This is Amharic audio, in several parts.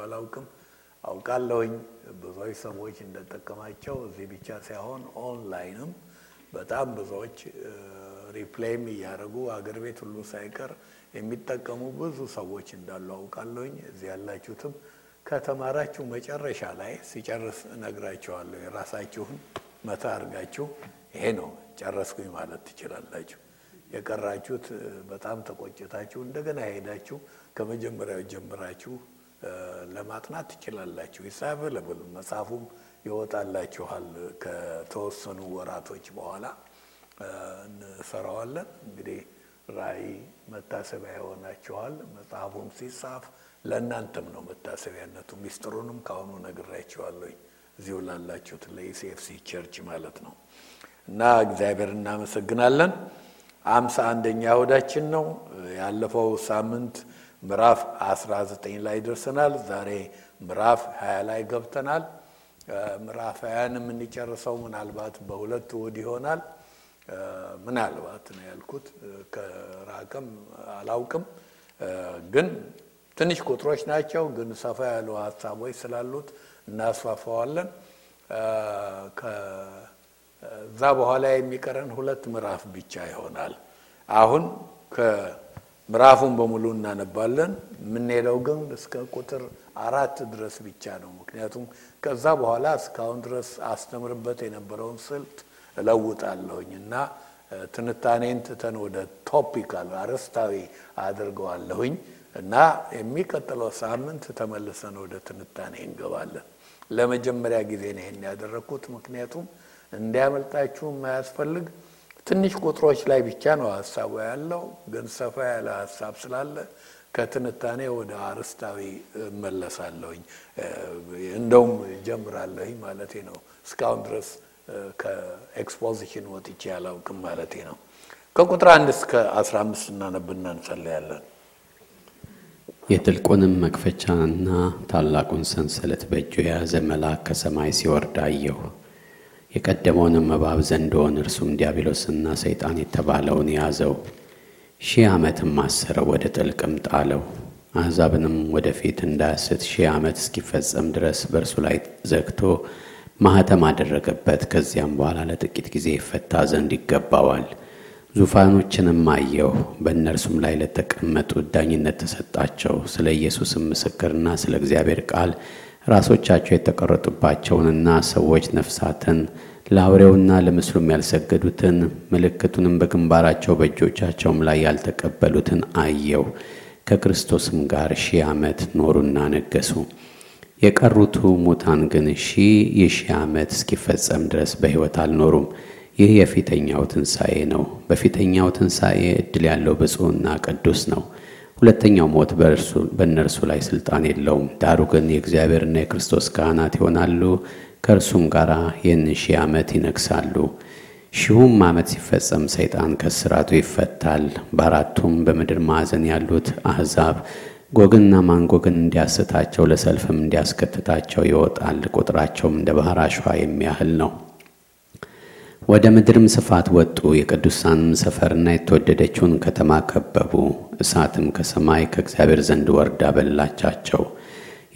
አላውቅም አውቃለሁኝ ብዙዎች ሰዎች እንደጠቀማቸው እዚህ ብቻ ሳይሆን ኦንላይንም በጣም ብዙዎች replay ም እያደረጉ አገር ቤት ሁሉ ሳይቀር የሚጠቀሙ ብዙ ሰዎች እንዳሉ አውቃለሁኝ። እዚህ ያላችሁትም ከተማራችሁ መጨረሻ ላይ ሲጨርስ እነግራችኋለሁ። የራሳችሁን መታ አድርጋችሁ ይሄ ነው ጨረስኩኝ ማለት ትችላላችሁ። የቀራችሁት በጣም ተቆጭታችሁ እንደገና ሄዳችሁ ከመጀመሪያው ጀምራችሁ ለማጥናት ትችላላችሁ። ሂሳብ መጽሐፉም ይወጣላችኋል። ከተወሰኑ ወራቶች በኋላ እንሰራዋለን። እንግዲህ ራእይ መታሰቢያ ይሆናችኋል። መጽሐፉም ሲጻፍ ለእናንተም ነው መታሰቢያነቱ። ሚስጥሩንም ከአሁኑ ነግራችኋለሁ። እዚሁ ላላችሁት ለኢሲኤፍሲ ቸርች ማለት ነው። እና እግዚአብሔር እናመሰግናለን። አምሳ አንደኛ እሁዳችን ነው። ያለፈው ሳምንት ምዕራፍ 19 ላይ ደርሰናል። ዛሬ ምዕራፍ 20 ላይ ገብተናል። ምዕራፍ 20ን የምንጨርሰው ምናልባት በሁለት እሁድ ይሆናል። ምናልባት ነው ያልኩት፣ ከራቀም አላውቅም። ግን ትንሽ ቁጥሮች ናቸው፣ ግን ሰፋ ያሉ ሀሳቦች ስላሉት እናስፋፋዋለን። ከዛ በኋላ የሚቀረን ሁለት ምዕራፍ ብቻ ይሆናል። አሁን ምዕራፉን በሙሉ እናነባለን። የምንሄደው ግን እስከ ቁጥር አራት ድረስ ብቻ ነው። ምክንያቱም ከዛ በኋላ እስካሁን ድረስ አስተምርበት የነበረውን ስልት እለውጣለሁኝ እና ትንታኔን ትተን ወደ ቶፒካል አርዕስታዊ አድርገዋለሁኝ እና የሚቀጥለው ሳምንት ተመልሰን ወደ ትንታኔ እንገባለን። ለመጀመሪያ ጊዜ ነው ይሄን ያደረግኩት። ምክንያቱም እንዲያመልጣችሁ የማያስፈልግ ትንሽ ቁጥሮች ላይ ብቻ ነው ሀሳቡ ያለው፣ ግን ሰፋ ያለ ሀሳብ ስላለ ከትንታኔ ወደ አርዕስታዊ እመለሳለሁኝ። እንደውም ጀምራለሁኝ ማለቴ ነው። እስካሁን ድረስ ከኤክስፖዚሽን ወጥቼ አላውቅም ማለቴ ነው። ከቁጥር አንድ እስከ አስራ አምስት እናነብና እንጸለያለን። የጥልቁንም መክፈቻና ታላቁን ሰንሰለት በእጁ የያዘ መልአክ ከሰማይ ሲወርድ አየሁ። የቀደመውንም እባብ ዘንዶውን እርሱም ዲያብሎስና ሰይጣን የተባለውን ያዘው፣ ሺህ ዓመትም አሰረው፣ ወደ ጥልቅም ጣለው። አሕዛብንም ወደፊት እንዳያስት ሺህ ዓመት እስኪፈጸም ድረስ በእርሱ ላይ ዘግቶ ማኅተም አደረገበት። ከዚያም በኋላ ለጥቂት ጊዜ ይፈታ ዘንድ ይገባዋል። ዙፋኖችንም አየሁ፣ በእነርሱም ላይ ለተቀመጡት ዳኝነት ተሰጣቸው። ስለ ኢየሱስም ምስክርና ስለ እግዚአብሔር ቃል ራሶቻቸው የተቆረጡባቸውንና ሰዎች ነፍሳትን ለአውሬውና ለምስሉም ያልሰገዱትን ምልክቱንም በግንባራቸው በእጆቻቸውም ላይ ያልተቀበሉትን አየው። ከክርስቶስም ጋር ሺህ ዓመት ኖሩና ነገሱ። የቀሩቱ ሙታን ግን ሺህ የሺህ ዓመት እስኪፈጸም ድረስ በሕይወት አልኖሩም። ይህ የፊተኛው ትንሣኤ ነው። በፊተኛው ትንሣኤ ዕድል ያለው ብፁዕና ቅዱስ ነው። ሁለተኛው ሞት በእነርሱ ላይ ስልጣን የለውም። ዳሩ ግን የእግዚአብሔርና የክርስቶስ ካህናት ይሆናሉ፣ ከእርሱም ጋር ይህን ሺህ ዓመት ይነግሳሉ። ሺሁም ዓመት ሲፈጸም ሰይጣን ከስራቱ ይፈታል። በአራቱም በምድር ማዕዘን ያሉት አሕዛብ ጎግና ማንጎግን እንዲያስታቸው ለሰልፍም እንዲያስከትታቸው ይወጣል። ቁጥራቸውም እንደ ባሕር አሸዋ የሚያህል ነው። ወደ ምድርም ስፋት ወጡ። የቅዱሳንም ሰፈርና የተወደደችውን ከተማ ከበቡ። እሳትም ከሰማይ ከእግዚአብሔር ዘንድ ወርዳ በላቻቸው።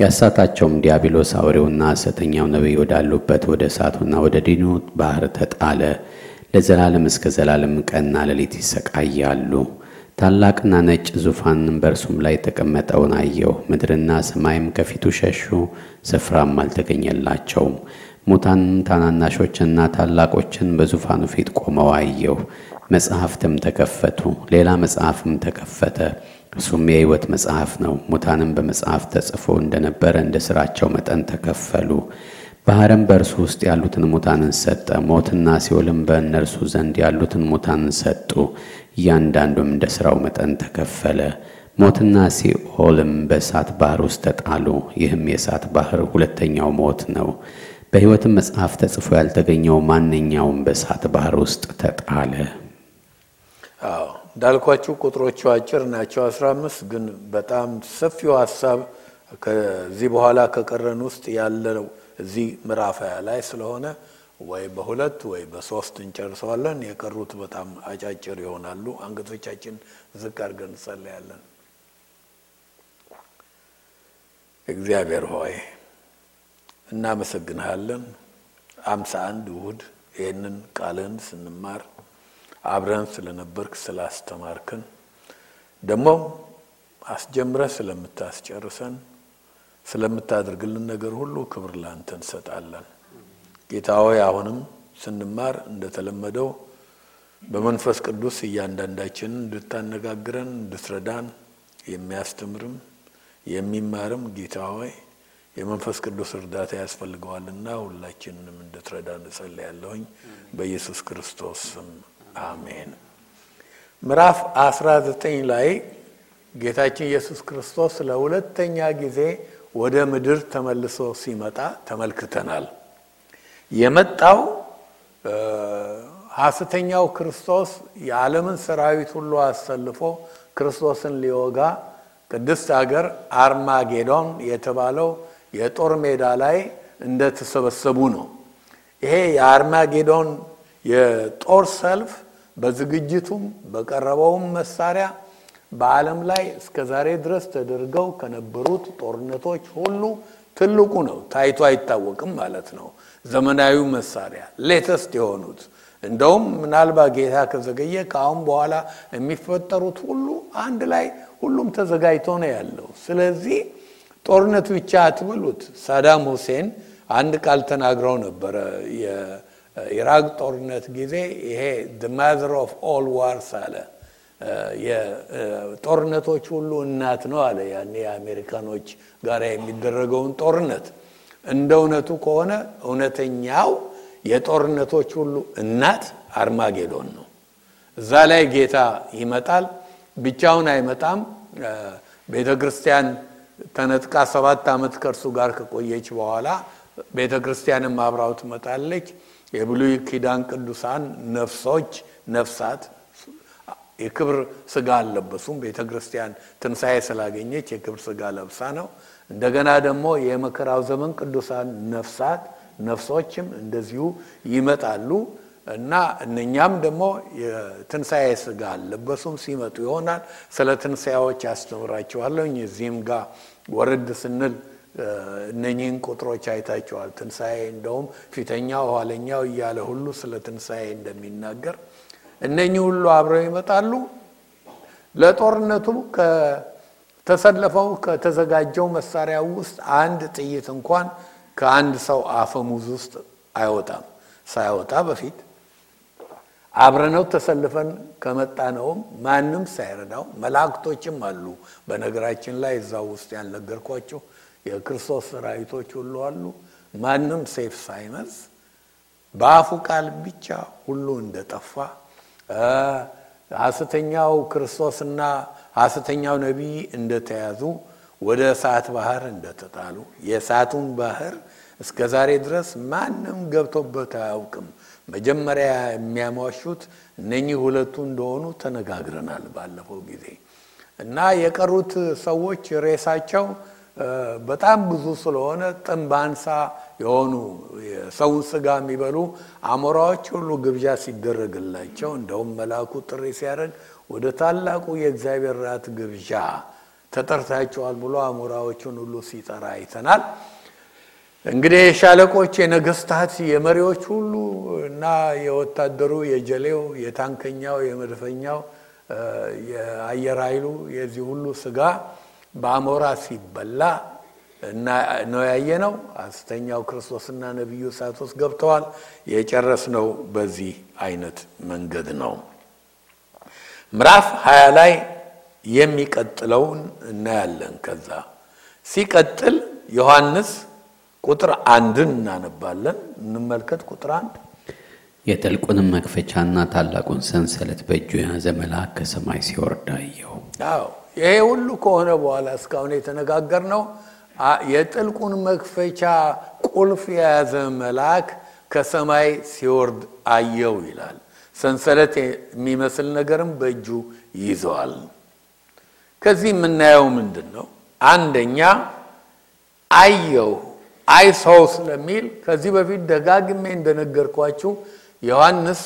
ያሳታቸውም ዲያብሎስ አውሬውና ሐሰተኛው ነቢይ ወዳሉበት ወደ እሳቱና ወደ ዲኑ ባሕር ተጣለ። ለዘላለም እስከ ዘላለም ቀንና ሌሊት ይሰቃያሉ። ታላቅና ነጭ ዙፋንም በእርሱም ላይ የተቀመጠውን አየሁ። ምድርና ሰማይም ከፊቱ ሸሹ፣ ስፍራም አልተገኘላቸውም። ሙታንም ታናናሾችና ታላቆችን በዙፋኑ ፊት ቆመው አየሁ። መጽሐፍትም ተከፈቱ። ሌላ መጽሐፍም ተከፈተ፣ እርሱም የሕይወት መጽሐፍ ነው። ሙታንም በመጽሐፍ ተጽፎ እንደነበረ እንደ ሥራቸው መጠን ተከፈሉ። ባሕርም በእርሱ ውስጥ ያሉትን ሙታንን ሰጠ። ሞትና ሲኦልም በእነርሱ ዘንድ ያሉትን ሙታንን ሰጡ። እያንዳንዱም እንደ ሥራው መጠን ተከፈለ። ሞትና ሲኦልም በእሳት ባሕር ውስጥ ተጣሉ። ይህም የእሳት ባሕር ሁለተኛው ሞት ነው። በሕይወትም መጽሐፍ ተጽፎ ያልተገኘው ማንኛውም በእሳት ባሕር ውስጥ ተጣለ። አዎ እንዳልኳችሁ ቁጥሮቹ አጭር ናቸው፣ አስራ አምስት ግን በጣም ሰፊው ሀሳብ ከዚህ በኋላ ከቀረን ውስጥ ያለው እዚህ ምዕራፍ ላይ ስለሆነ ወይ በሁለት ወይ በሶስት እንጨርሰዋለን። የቀሩት በጣም አጫጭር ይሆናሉ። አንገቶቻችን ዝቅ አድርገን እንጸለያለን። እግዚአብሔር ሆይ እናመሰግንሃለን። አምሳ አንድ እሁድ ይህንን ቃልን ስንማር አብረን ስለነበርክ ስላስተማርክን ደግሞ አስጀምረህ ስለምታስጨርሰን ስለምታደርግልን ነገር ሁሉ ክብር ላንተ እንሰጣለን። ጌታ አሁንም ስንማር እንደተለመደው በመንፈስ ቅዱስ እያንዳንዳችንን እንድታነጋግረን እንድትረዳን የሚያስተምርም የሚማርም ጌታ ሆይ የመንፈስ ቅዱስ እርዳታ ያስፈልገዋልና ሁላችንንም እንድትረዳ እጸልያለሁኝ በኢየሱስ ክርስቶስ ስም አሜን። ምዕራፍ አስራ ዘጠኝ ላይ ጌታችን ኢየሱስ ክርስቶስ ለሁለተኛ ጊዜ ወደ ምድር ተመልሶ ሲመጣ ተመልክተናል። የመጣው ሐሰተኛው ክርስቶስ የዓለምን ሰራዊት ሁሉ አሰልፎ ክርስቶስን ሊወጋ ቅድስት ሀገር አርማጌዶን የተባለው የጦር ሜዳ ላይ እንደተሰበሰቡ ነው። ይሄ የአርማጌዶን የጦር ሰልፍ በዝግጅቱም በቀረበውም መሳሪያ በዓለም ላይ እስከ ዛሬ ድረስ ተደርገው ከነበሩት ጦርነቶች ሁሉ ትልቁ ነው። ታይቶ አይታወቅም ማለት ነው። ዘመናዊ መሳሪያ latest የሆኑት እንደውም ምናልባት ጌታ ከዘገየ ከአሁን በኋላ የሚፈጠሩት ሁሉ አንድ ላይ ሁሉም ተዘጋጅቶ ነው ያለው። ስለዚህ ጦርነቱ ብቻ አትበሉት። ሳዳም ሁሴን አንድ ቃል ተናግረው ነበረ የኢራቅ ጦርነት ጊዜ ይሄ mother of all wars አለ የጦርነቶች ሁሉ እናት ነው አለ። ያኔ የአሜሪካኖች ጋር የሚደረገውን ጦርነት እንደ እውነቱ ከሆነ እውነተኛው የጦርነቶች ሁሉ እናት አርማጌዶን ነው። እዛ ላይ ጌታ ይመጣል። ብቻውን አይመጣም። ቤተ ክርስቲያን ተነጥቃ ሰባት ዓመት ከእርሱ ጋር ከቆየች በኋላ ቤተ ክርስቲያንም አብራው ትመጣለች። የብሉይ ኪዳን ቅዱሳን ነፍሶች ነፍሳት የክብር ስጋ አልለበሱም። ቤተ ክርስቲያን ትንሣኤ ስላገኘች የክብር ስጋ ለብሳ ነው። እንደገና ደግሞ የመከራው ዘመን ቅዱሳን ነፍሳት ነፍሶችም እንደዚሁ ይመጣሉ እና እነኛም ደግሞ የትንሣኤ ስጋ አልለበሱም። ሲመጡ ይሆናል ስለ ትንሣኤዎች ያስተምራቸዋለሁ። እዚህም ጋር ወረድ ስንል እነኚህን ቁጥሮች አይታቸዋል። ትንሣኤ እንደውም ፊተኛው ኋለኛው እያለ ሁሉ ስለ ትንሣኤ እንደሚናገር እነኚህ ሁሉ አብረው ይመጣሉ። ለጦርነቱ ከተሰለፈው ከተዘጋጀው መሳሪያ ውስጥ አንድ ጥይት እንኳን ከአንድ ሰው አፈሙዝ ውስጥ አይወጣም። ሳይወጣ በፊት አብረነው ተሰልፈን ከመጣነውም ማንም ሳይረዳው መላእክቶችም አሉ። በነገራችን ላይ እዛው ውስጥ ያልነገርኳቸው የክርስቶስ ሰራዊቶች ሁሉ አሉ። ማንም ሴፍ ሳይመዝ በአፉ ቃል ብቻ ሁሉ እንደጠፋ ሐሰተኛው ክርስቶስና ሐሰተኛው ነቢይ እንደተያዙ ወደ እሳት ባህር እንደተጣሉ የእሳቱን ባህር እስከ ዛሬ ድረስ ማንም ገብቶበት አያውቅም። መጀመሪያ የሚያሟሹት እነኚህ ሁለቱ እንደሆኑ ተነጋግረናል ባለፈው ጊዜ እና የቀሩት ሰዎች ሬሳቸው በጣም ብዙ ስለሆነ ጥምብ አንሳ የሆኑ የሰውን ስጋ የሚበሉ አሞራዎች ሁሉ ግብዣ ሲደረግላቸው እንደውም መልአኩ ጥሪ ሲያደርግ ወደ ታላቁ የእግዚአብሔር ራት ግብዣ ተጠርታቸዋል ብሎ አሞራዎቹን ሁሉ ሲጠራ አይተናል። እንግዲህ የሻለቆች፣ የነገስታት፣ የመሪዎች ሁሉ እና የወታደሩ፣ የጀሌው፣ የታንከኛው፣ የመድፈኛው፣ የአየር ኃይሉ የዚህ ሁሉ ስጋ በአሞራ ሲበላ ነው ያየነው። ሐሰተኛው ክርስቶስና ነቢዩ እሳት ውስጥ ገብተዋል። የጨረስነው በዚህ አይነት መንገድ ነው። ምዕራፍ ሀያ ላይ የሚቀጥለውን እናያለን። ከዛ ሲቀጥል ዮሐንስ ቁጥር አንድን እናነባለን። እንመልከት። ቁጥር አንድ የጥልቁንም መክፈቻና ታላቁን ሰንሰለት በእጁ የያዘ መልአክ ከሰማይ ሲወርድ አየሁ። አዎ ይሄ ሁሉ ከሆነ በኋላ እስካሁን የተነጋገርነው የጥልቁን መክፈቻ ቁልፍ የያዘ መልአክ ከሰማይ ሲወርድ አየው ይላል። ሰንሰለት የሚመስል ነገርም በእጁ ይዘዋል። ከዚህ የምናየው ምንድን ነው? አንደኛ አየው አይ ሰው ስለሚል ከዚህ በፊት ደጋግሜ እንደነገርኳችሁ ዮሐንስ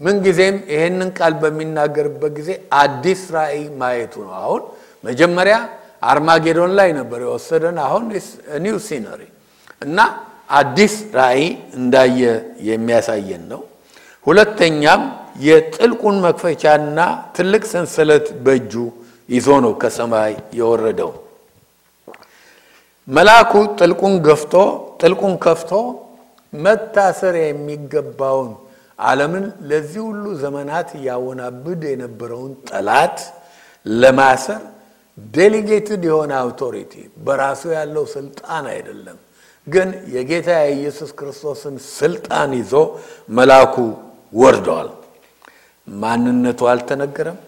ምንጊዜም ይሄንን ቃል በሚናገርበት ጊዜ አዲስ ራእይ ማየቱ ነው። አሁን መጀመሪያ አርማጌዶን ላይ ነበር የወሰደን። አሁን ኒው ሲነሪ እና አዲስ ራእይ እንዳየ የሚያሳየን ነው። ሁለተኛም የጥልቁን መክፈቻና ትልቅ ሰንሰለት በእጁ ይዞ ነው ከሰማይ የወረደው። መልአኩ ጥልቁን ገፍቶ ጥልቁን ከፍቶ መታሰር የሚገባውን ዓለምን ለዚህ ሁሉ ዘመናት ያወናብድ የነበረውን ጠላት ለማሰር delegated የሆነ authority በራሱ ያለው ስልጣን አይደለም፣ ግን የጌታ የኢየሱስ ክርስቶስን ስልጣን ይዞ መልአኩ ወርደዋል። ማንነቱ አልተነገረም።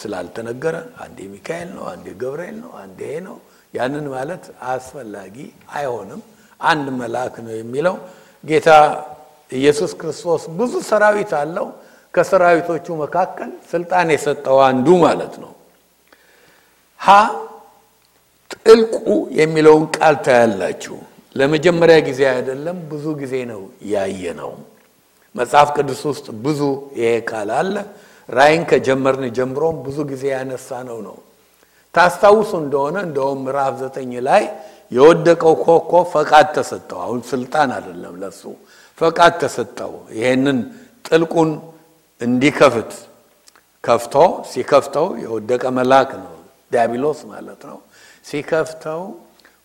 ስላልተነገረ አንዴ ሚካኤል ነው፣ አንዴ ገብርኤል ነው፣ አንዴ ይሄ ነው። ያንን ማለት አስፈላጊ አይሆንም። አንድ መልአክ ነው የሚለው ጌታ ኢየሱስ ክርስቶስ ብዙ ሰራዊት አለው። ከሰራዊቶቹ መካከል ስልጣን የሰጠው አንዱ ማለት ነው። ሀ ጥልቁ የሚለውን ቃል ታያላችሁ። ለመጀመሪያ ጊዜ አይደለም፣ ብዙ ጊዜ ነው ያየ ነው። መጽሐፍ ቅዱስ ውስጥ ብዙ ይሄ ቃል አለ። ራእይን ከጀመርን ጀምሮም ብዙ ጊዜ ያነሳ ነው ነው ታስታውሱ እንደሆነ እንደውም ምዕራፍ ዘጠኝ ላይ የወደቀው ኮከብ ፈቃድ ተሰጠው። አሁን ስልጣን አይደለም ለሱ ፈቃድ ተሰጠው። ይሄንን ጥልቁን እንዲከፍት ከፍቶ ሲከፍተው የወደቀ መልአክ ነው ዲያብሎስ ማለት ነው። ሲከፍተው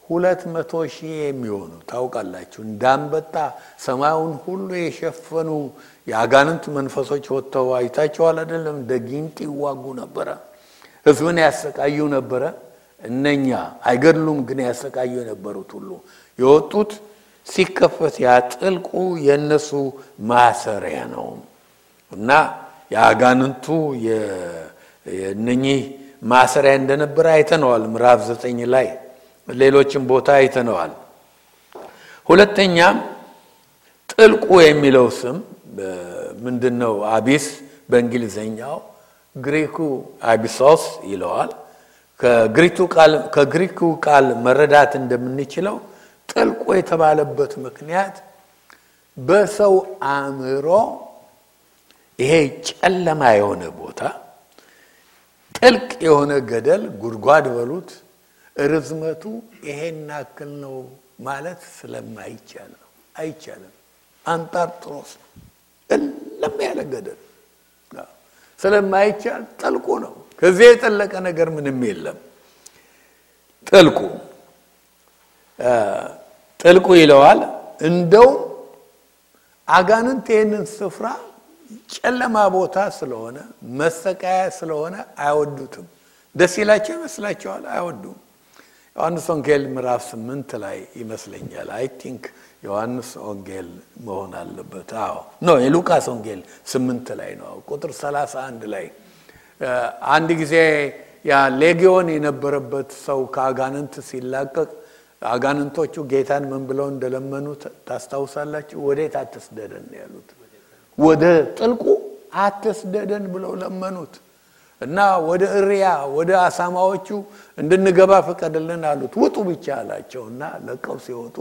ሁለት መቶ ሺህ የሚሆኑ ታውቃላችሁ፣ እንዳንበጣ ሰማዩን ሁሉ የሸፈኑ የአጋንንት መንፈሶች ወጥተው አይታቸዋል አይደለም? እንደ ጊንጥ ይዋጉ ነበረ። ህዝብን ያሰቃዩ ነበረ። እነኛ አይገድሉም፣ ግን ያሰቃዩ የነበሩት ሁሉ የወጡት ሲከፈት ያ ጥልቁ የእነሱ ማሰሪያ ነው እና የአጋንንቱ የእነኚህ ማሰሪያ እንደነበረ አይተነዋል። ምዕራፍ ዘጠኝ ላይ ሌሎችም ቦታ አይተነዋል። ሁለተኛም ጥልቁ የሚለው ስም ምንድን ነው? አቢስ በእንግሊዝኛው ግሪኩ አቢሶስ ይለዋል። ከግሪኩ ቃል መረዳት እንደምንችለው ጥልቁ የተባለበት ምክንያት በሰው አእምሮ ይሄ ጨለማ የሆነ ቦታ ጥልቅ የሆነ ገደል ጉድጓድ በሉት ርዝመቱ ይሄን ያክል ነው ማለት ስለማይቻል ነው። አይቻልም። አንጣርጥሮስ እለም ያለ ገደል ስለማይቻል ጥልቁ ነው። ከዚህ የጠለቀ ነገር ምንም የለም። ጥልቁ ጥልቁ ይለዋል። እንደውም አጋንንት ይህንን ስፍራ ጨለማ ቦታ ስለሆነ መሰቃያ ስለሆነ አይወዱትም። ደስ ይላቸው ይመስላቸዋል፣ አይወዱም። ዮሐንስ ወንጌል ምዕራፍ ስምንት ላይ ይመስለኛል። I think ዮሐንስ ወንጌል መሆን አለበት። አዎ no የሉቃስ ወንጌል ስምንት ላይ ነው ቁጥር ሰላሳ አንድ ላይ አንድ ጊዜ ያ ሌጊዮን የነበረበት ሰው ከአጋንንት ሲላቀቅ አጋንንቶቹ ጌታን ምን ብለው እንደለመኑት ታስታውሳላችሁ? ወዴት አትስደደን ያሉት፣ ወደ ጥልቁ አትስደደን ብለው ለመኑት እና ወደ እሪያ ወደ አሳማዎቹ እንድንገባ ፍቀድልን አሉት። ውጡ ብቻ አላቸው እና ለቀው ሲወጡ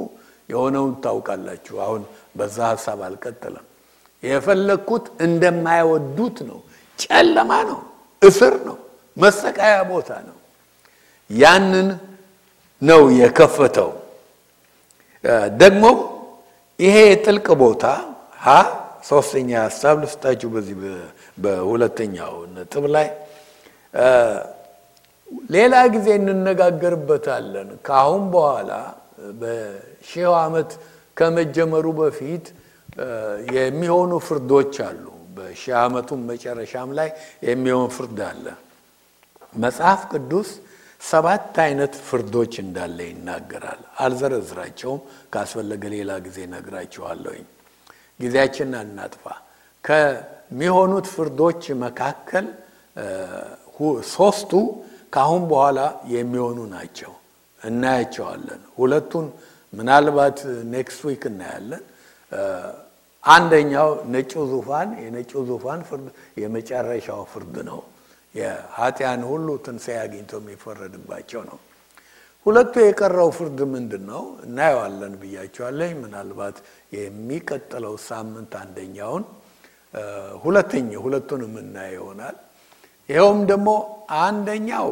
የሆነውን ታውቃላችሁ። አሁን በዛ ሀሳብ አልቀጥለም። የፈለግኩት እንደማይወዱት ነው። ጨለማ ነው፣ እስር ነው፣ መሰቃያ ቦታ ነው። ያንን ነው የከፈተው። ደግሞ ይሄ የጥልቅ ቦታ ሀ ሶስተኛ ሀሳብ ልስጣችሁ በዚህ በሁለተኛው ነጥብ ላይ ሌላ ጊዜ እንነጋገርበታለን። ከአሁን በኋላ በሺው ዓመት ከመጀመሩ በፊት የሚሆኑ ፍርዶች አሉ። በሺህ ዓመቱም መጨረሻም ላይ የሚሆን ፍርድ አለ። መጽሐፍ ቅዱስ ሰባት አይነት ፍርዶች እንዳለ ይናገራል። አልዘረዝራቸውም። ካስፈለገ ሌላ ጊዜ ነግራችኋለሁኝ። ጊዜያችንን አናጥፋ። ከሚሆኑት ፍርዶች መካከል ሶስቱ ከአሁን በኋላ የሚሆኑ ናቸው። እናያቸዋለን። ሁለቱን ምናልባት next week እናያለን። አንደኛው ነጭው ዙፋን የነጭው ዙፋን ፍርድ የመጨረሻው ፍርድ ነው። የኃጥአን ሁሉ ትንሣኤ አግኝቶ የሚፈረድባቸው ነው። ሁለቱ የቀረው ፍርድ ምንድን ነው? እናየዋለን ብያቸዋለኝ። ምናልባት የሚቀጥለው ሳምንት አንደኛውን ሁለተኛ ሁለቱን የምናየው ይሆናል። ይኸውም ደግሞ አንደኛው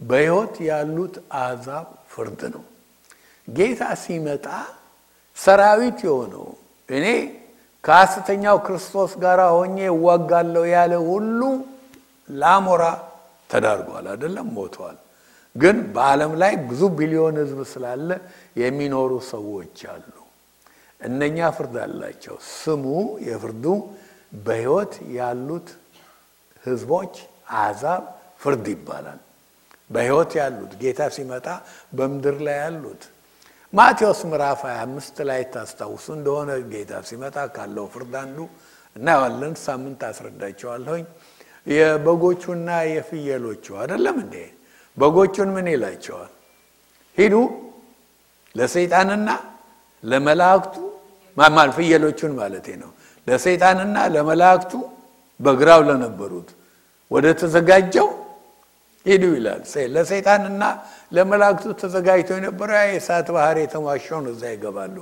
በሕይወት ያሉት አሕዛብ ፍርድ ነው። ጌታ ሲመጣ ሰራዊት የሆነው እኔ ከሐሰተኛው ክርስቶስ ጋር ሆኜ እዋጋለሁ ያለ ሁሉ ለአሞራ ተዳርጓል፣ አይደለም ሞተዋል። ግን በዓለም ላይ ብዙ ቢሊዮን ሕዝብ ስላለ የሚኖሩ ሰዎች አሉ። እነኛ ፍርድ አላቸው። ስሙ የፍርዱ በሕይወት ያሉት ሕዝቦች አሕዛብ ፍርድ ይባላል። በሕይወት ያሉት ጌታ ሲመጣ በምድር ላይ ያሉት ማቴዎስ ምዕራፍ 25 ላይ ታስታውሱ እንደሆነ ጌታ ሲመጣ ካለው ፍርድ አንዱ እናየዋለን። ሳምንት አስረዳቸዋለሁኝ። የበጎቹና የፍየሎቹ አይደለም እንዴ? በጎቹን ምን ይላቸዋል? ሂዱ ለሰይጣንና ለመላእክቱ ማማል ፍየሎቹን ማለቴ ነው። ለሰይጣንና ለመላእክቱ በግራው ለነበሩት ወደ ተዘጋጀው ሂዱ ይላል። ለሰይጣንና ለመላእክቱ ተዘጋጅቶ የነበረው የእሳት ባህር የተሟሸውን እዛ ይገባሉ።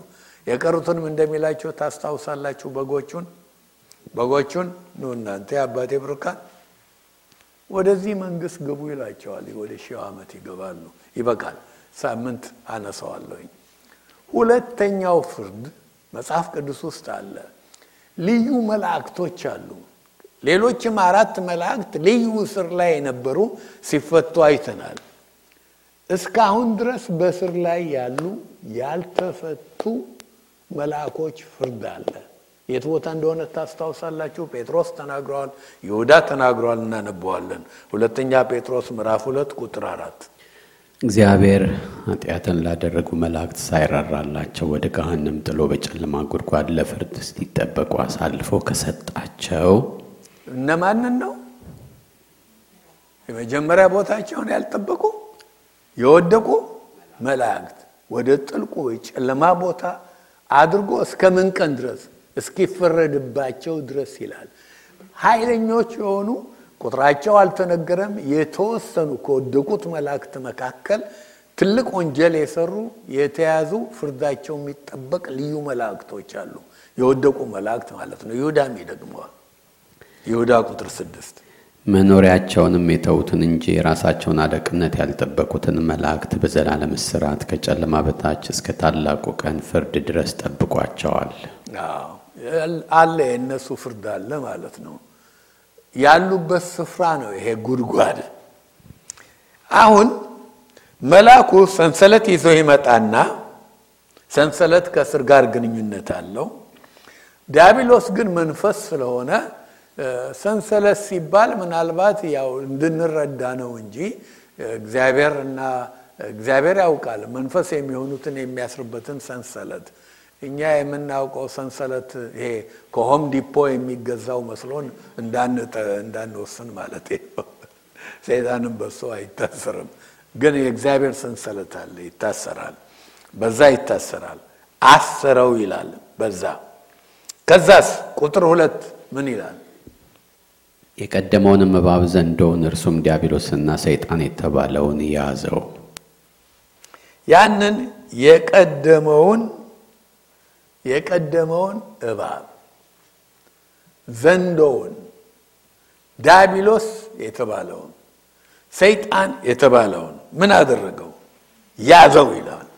የቀሩትንም እንደሚላቸው ታስታውሳላችሁ። በጎቹን በጎቹን ኑ እናንተ የአባቴ ብሩካን ወደዚህ መንግስት ግቡ ይላቸዋል። ወደ ሺው ዓመት ይገባሉ። ይበቃል። ሳምንት አነሳዋለሁኝ። ሁለተኛው ፍርድ መጽሐፍ ቅዱስ ውስጥ አለ። ልዩ መላእክቶች አሉ። ሌሎችም አራት መላእክት ልዩ እስር ላይ የነበሩ ሲፈቱ አይተናል። እስካሁን ድረስ በእስር ላይ ያሉ ያልተፈቱ መልአኮች ፍርድ አለ። የት ቦታ እንደሆነ ታስታውሳላችሁ? ጴጥሮስ ተናግረዋል፣ ይሁዳ ተናግረዋል። እናነበዋለን። ሁለተኛ ጴጥሮስ ምዕራፍ ሁለት ቁጥር አራት እግዚአብሔር ኃጢአትን ላደረጉ መላእክት ሳይራራላቸው ወደ ገሃነም ጥሎ በጨለማ ጉድጓድ ለፍርድ ሲጠበቁ አሳልፎ ከሰጣቸው እነማንን ነው? የመጀመሪያ ቦታቸውን ያልጠበቁ የወደቁ መላእክት ወደ ጥልቁ የጨለማ ቦታ አድርጎ እስከ ምን ቀን ድረስ እስኪፈረድባቸው ድረስ ይላል። ኃይለኞች የሆኑ ቁጥራቸው አልተነገረም። የተወሰኑ ከወደቁት መላእክት መካከል ትልቅ ወንጀል የሰሩ የተያዙ ፍርዳቸው የሚጠበቅ ልዩ መላእክቶች አሉ። የወደቁ መላእክት ማለት ነው። ይሁዳም ይደግመዋል። ይሁዳ ቁጥር ስድስት መኖሪያቸውንም የተዉትን እንጂ የራሳቸውን አለቅነት ያልጠበቁትን መላእክት በዘላለም እስራት ከጨለማ በታች እስከ ታላቁ ቀን ፍርድ ድረስ ጠብቋቸዋል። አለ የእነሱ ፍርድ አለ ማለት ነው። ያሉበት ስፍራ ነው ይሄ ጉድጓድ። አሁን መልአኩ ሰንሰለት ይዞ ይመጣና ሰንሰለት ከእስር ጋር ግንኙነት አለው። ዲያብሎስ ግን መንፈስ ስለሆነ ሰንሰለት ሲባል ምናልባት ያው እንድንረዳ ነው እንጂ እግዚአብሔር እና እግዚአብሔር ያውቃል መንፈስ የሚሆኑትን የሚያስርበትን ሰንሰለት እኛ የምናውቀው ሰንሰለት ይሄ ከሆም ዲፖ የሚገዛው መስሎን እንዳንወስን ማለት ነው። ሰይጣንም በሱ አይታሰርም። ግን የእግዚአብሔር ሰንሰለት አለ፣ ይታሰራል። በዛ ይታሰራል። አሰረው ይላል በዛ ከዛስ ቁጥር ሁለት ምን ይላል? የቀደመውንም እባብ ዘንዶውን እርሱም ዲያብሎስና ሰይጣን የተባለውን ያዘው። ያንን የቀደመውን የቀደመውን እባብ ዘንዶውን ዲያብሎስ የተባለውን ሰይጣን የተባለውን ምን አደረገው? ያዘው ይላል።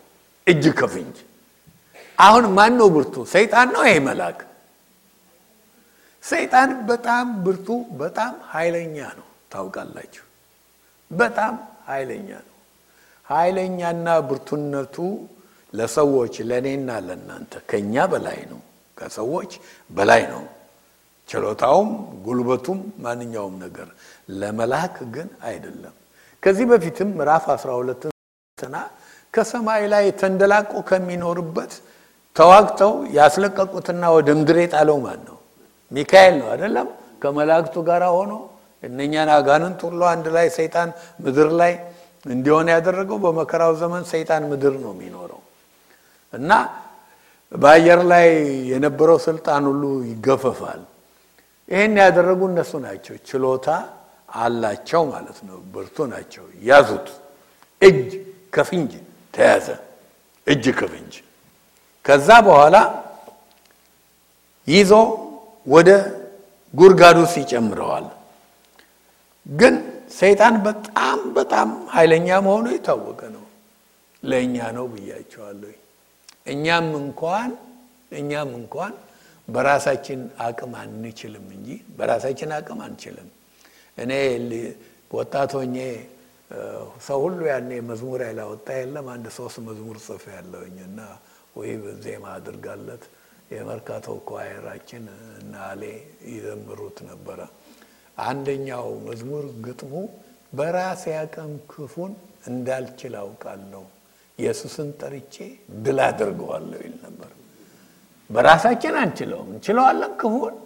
እጅ ከፍንጅ። አሁን ማን ነው ብርቱ? ሰይጣን ነው? ይሄ መልአክ ሰይጣን በጣም ብርቱ፣ በጣም ኃይለኛ ነው። ታውቃላችሁ፣ በጣም ኃይለኛ ነው። ኃይለኛና ብርቱነቱ ለሰዎች ለእኔና ለእናንተ ከእኛ በላይ ነው፣ ከሰዎች በላይ ነው። ችሎታውም ጉልበቱም ማንኛውም ነገር ለመልአክ ግን አይደለም። ከዚህ በፊትም ምዕራፍ 12 ትና ከሰማይ ላይ ተንደላቆ ከሚኖርበት ተዋግተው ያስለቀቁትና ወደ ምድር የጣለው ማን ነው? ሚካኤል ነው አይደለም? ከመላእክቱ ጋር ሆኖ እነኛን አጋንንት ሁሉ አንድ ላይ ሰይጣን ምድር ላይ እንዲሆን ያደረገው በመከራው ዘመን ሰይጣን ምድር ነው የሚኖረው እና በአየር ላይ የነበረው ስልጣን ሁሉ ይገፈፋል። ይህን ያደረጉ እነሱ ናቸው። ችሎታ አላቸው ማለት ነው። ብርቱ ናቸው። ያዙት። እጅ ከፍንጅ ተያዘ። እጅ ከፍንጅ ከዛ በኋላ ይዞ ወደ ጉድጓዱ ይጨምረዋል። ግን ሰይጣን በጣም በጣም ኃይለኛ መሆኑ የታወቀ ነው። ለእኛ ነው ብያቸዋለሁ። እኛም እንኳን እኛም እንኳን በራሳችን አቅም አንችልም እንጂ በራሳችን አቅም አንችልም። እኔ ወጣት ሰው ሁሉ ያኔ መዝሙር ያላወጣ የለም አንድ ሶስት መዝሙር ጽፍ ያለውኝ እና ወይ ዜማ አድርጋለት የመርካቶ ኳየራችን እና አሌ ይዘምሩት ነበረ። አንደኛው መዝሙር ግጥሙ በራሴ አቅም ክፉን እንዳልችል አውቃለሁ፣ ኢየሱስን ጠርቼ ድል አድርገዋለሁ ይል ነበር። በራሳችን አንችለውም፣ እንችለዋለን ክፉን።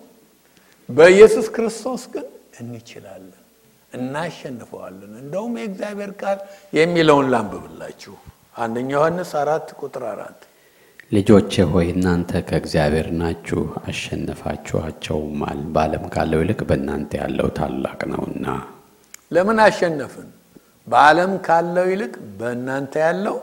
በኢየሱስ ክርስቶስ ግን እንችላለን፣ እናሸንፈዋለን። እንደውም የእግዚአብሔር ቃል የሚለውን ላንብብላችሁ። አንደኛ ዮሐንስ አራት ቁጥር አራት ልጆቼ ሆይ እናንተ ከእግዚአብሔር ናችሁ፣ አሸነፋችኋቸውማል። በዓለም ካለው ይልቅ በእናንተ ያለው ታላቅ ነውና። ለምን አሸነፍን? በዓለም ካለው ይልቅ በእናንተ ያለው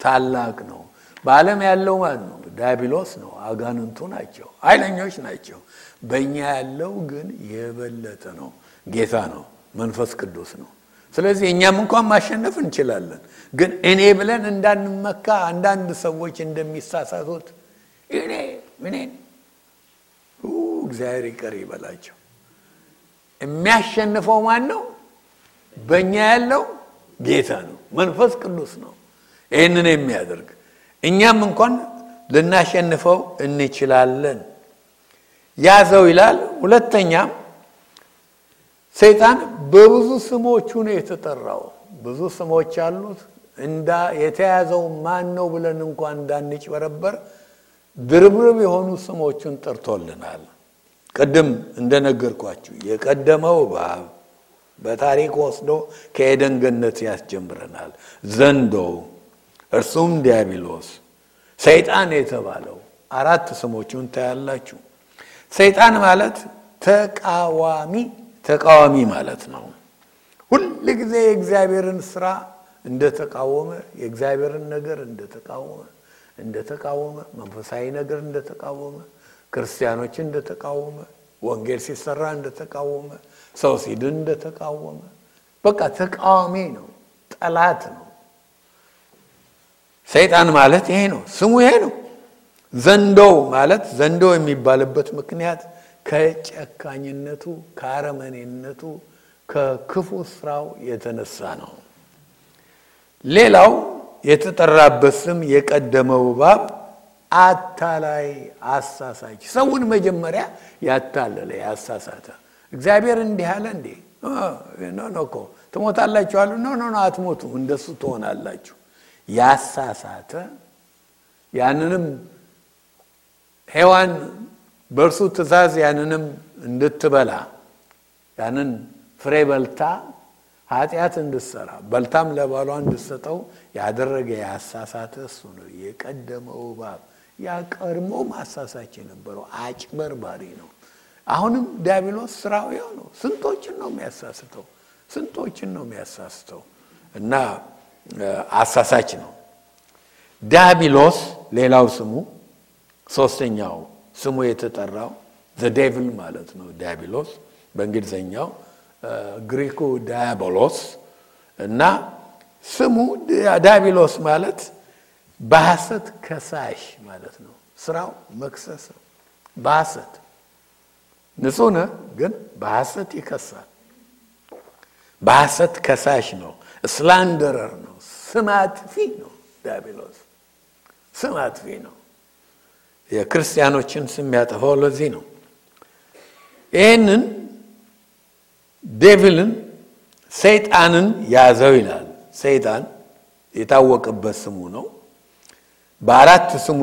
ታላቅ ነው። በዓለም ያለው ማን ነው? ዲያብሎስ ነው። አጋንንቱ ናቸው፣ ኃይለኞች ናቸው። በእኛ ያለው ግን የበለጠ ነው። ጌታ ነው፣ መንፈስ ቅዱስ ነው። ስለዚህ እኛም እንኳን ማሸነፍ እንችላለን። ግን እኔ ብለን እንዳንመካ አንዳንድ ሰዎች እንደሚሳሳቱት እኔ ምኔን እግዚአብሔር ይቅር ይበላቸው። የሚያሸንፈው ማን ነው? በእኛ ያለው ጌታ ነው፣ መንፈስ ቅዱስ ነው ይህንን የሚያደርግ እኛም እንኳን ልናሸንፈው እንችላለን። ያዘው ይላል። ሁለተኛም ሰይጣን በብዙ ስሞቹ ነው የተጠራው። ብዙ ስሞች አሉት። እንዳ የተያዘው ማን ነው ብለን እንኳን እንዳንጭበረበር ድርብርብ የሆኑ ስሞቹን ጠርቶልናል። ቅድም እንደነገርኳችሁ የቀደመው እባብ በታሪክ ወስዶ ከኤደን ገነት ያስጀምረናል። ዘንዶ፣ እርሱም ዲያብሎስ፣ ሰይጣን የተባለው አራት ስሞቹን ታያላችሁ። ሰይጣን ማለት ተቃዋሚ ተቃዋሚ ማለት ነው። ሁል ጊዜ የእግዚአብሔርን ስራ እንደተቃወመ የእግዚአብሔርን ነገር እንደተቃወመ እንደተቃወመ መንፈሳዊ ነገር እንደተቃወመ ክርስቲያኖችን እንደተቃወመ ወንጌል ሲሰራ እንደተቃወመ ሰው ሲድን እንደተቃወመ በቃ ተቃዋሚ ነው፣ ጠላት ነው። ሰይጣን ማለት ይሄ ነው፣ ስሙ ይሄ ነው። ዘንዶው ማለት ዘንዶ የሚባልበት ምክንያት ከጨካኝነቱ ከአረመኔነቱ ከክፉ ስራው የተነሳ ነው። ሌላው የተጠራበት ስም የቀደመው እባብ አታላይ አሳሳች፣ ሰውን መጀመሪያ ያታለለ ያሳሳተ። እግዚአብሔር እንዲህ አለ እንዴ? እኮ ትሞታላችሁ አሉ። no no አትሞቱ፣ እንደሱ ትሆናላችሁ። ያሳሳተ ያንንም ሔዋን በእርሱ ትእዛዝ ያንንም እንድትበላ ያንን ፍሬ በልታ ኃጢአት እንድትሰራ በልታም ለባሏ እንድትሰጠው ያደረገ ያሳሳተ እሱ ነው። የቀደመው እባብ ያ ቀድሞ ማሳሳች የነበረው አጭበርባሪ ነው። አሁንም ዲያብሎስ ስራው ያው ነው። ስንቶችን ነው የሚያሳስተው? ስንቶችን ነው የሚያሳስተው? እና አሳሳች ነው ዲያብሎስ። ሌላው ስሙ ሶስተኛው ስሙ የተጠራው the devil ማለት ነው። ዲያብሎስ በእንግሊዝኛው ግሪኩ diabolos እና ስሙ ዲያብሎስ ማለት በሐሰት ከሳሽ ማለት ነው። ስራው መክሰስ ነው። በሐሰት ንጹሕ ነህ፣ ግን በሐሰት ይከሳል። በሐሰት ከሳሽ ነው። ስላንደረር ነው። ስም አጥፊ ነው። ዲያብሎስ ስም አጥፊ ነው። የክርስቲያኖችን ስም ያጠፋው ለዚህ ነው። ይህንን ዴቪልን ሰይጣንን ያዘው ይላል። ሰይጣን የታወቀበት ስሙ ነው። በአራት ስሙ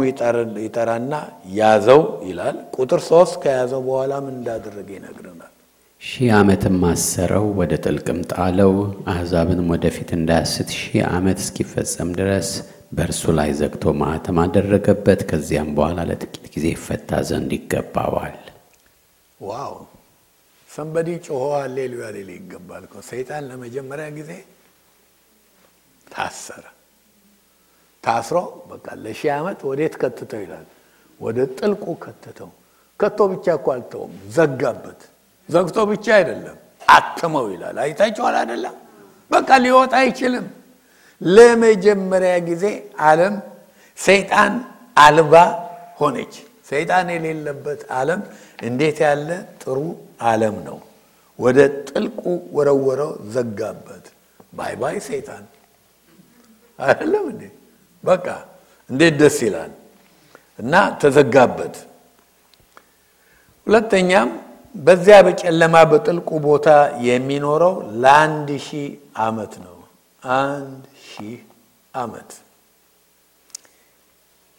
ይጠራና ያዘው ይላል። ቁጥር ሶስት ከያዘው በኋላ ምን እንዳደረገ ይነግረናል። ሺህ ዓመትም አሰረው፣ ወደ ጥልቅም ጣለው። አሕዛብንም ወደፊት እንዳያስት ሺህ ዓመት እስኪፈጸም ድረስ በእርሱ ላይ ዘግቶ ማኅተም አደረገበት። ከዚያም በኋላ ለጥቂት ጊዜ ይፈታ ዘንድ ይገባዋል። ዋው ሰንበዲ ጮሆ ሃሌሉያ ሊል ይገባል ሰይጣን ለመጀመሪያ ጊዜ ታሰረ። ታስሮ በቃ ለሺህ ዓመት ወዴት ከተተው ይላል? ወደ ጥልቁ ከተተው። ከቶ ብቻ እኮ አልተውም፣ ዘጋበት። ዘግቶ ብቻ አይደለም አትመው ይላል። አይታችኋል አይደለም? በቃ ሊወጣ አይችልም። ለመጀመሪያ ጊዜ ዓለም ሰይጣን አልባ ሆነች። ሰይጣን የሌለበት ዓለም እንዴት ያለ ጥሩ ዓለም ነው! ወደ ጥልቁ ወረወረው፣ ዘጋበት። bye bye ሰይጣን አይደለም እንዴ? በቃ እንዴት ደስ ይላል! እና ተዘጋበት። ሁለተኛም በዚያ በጨለማ በጥልቁ ቦታ የሚኖረው ለአንድ ሺህ ዓመት ነው። አንድ ሺህ ዓመት።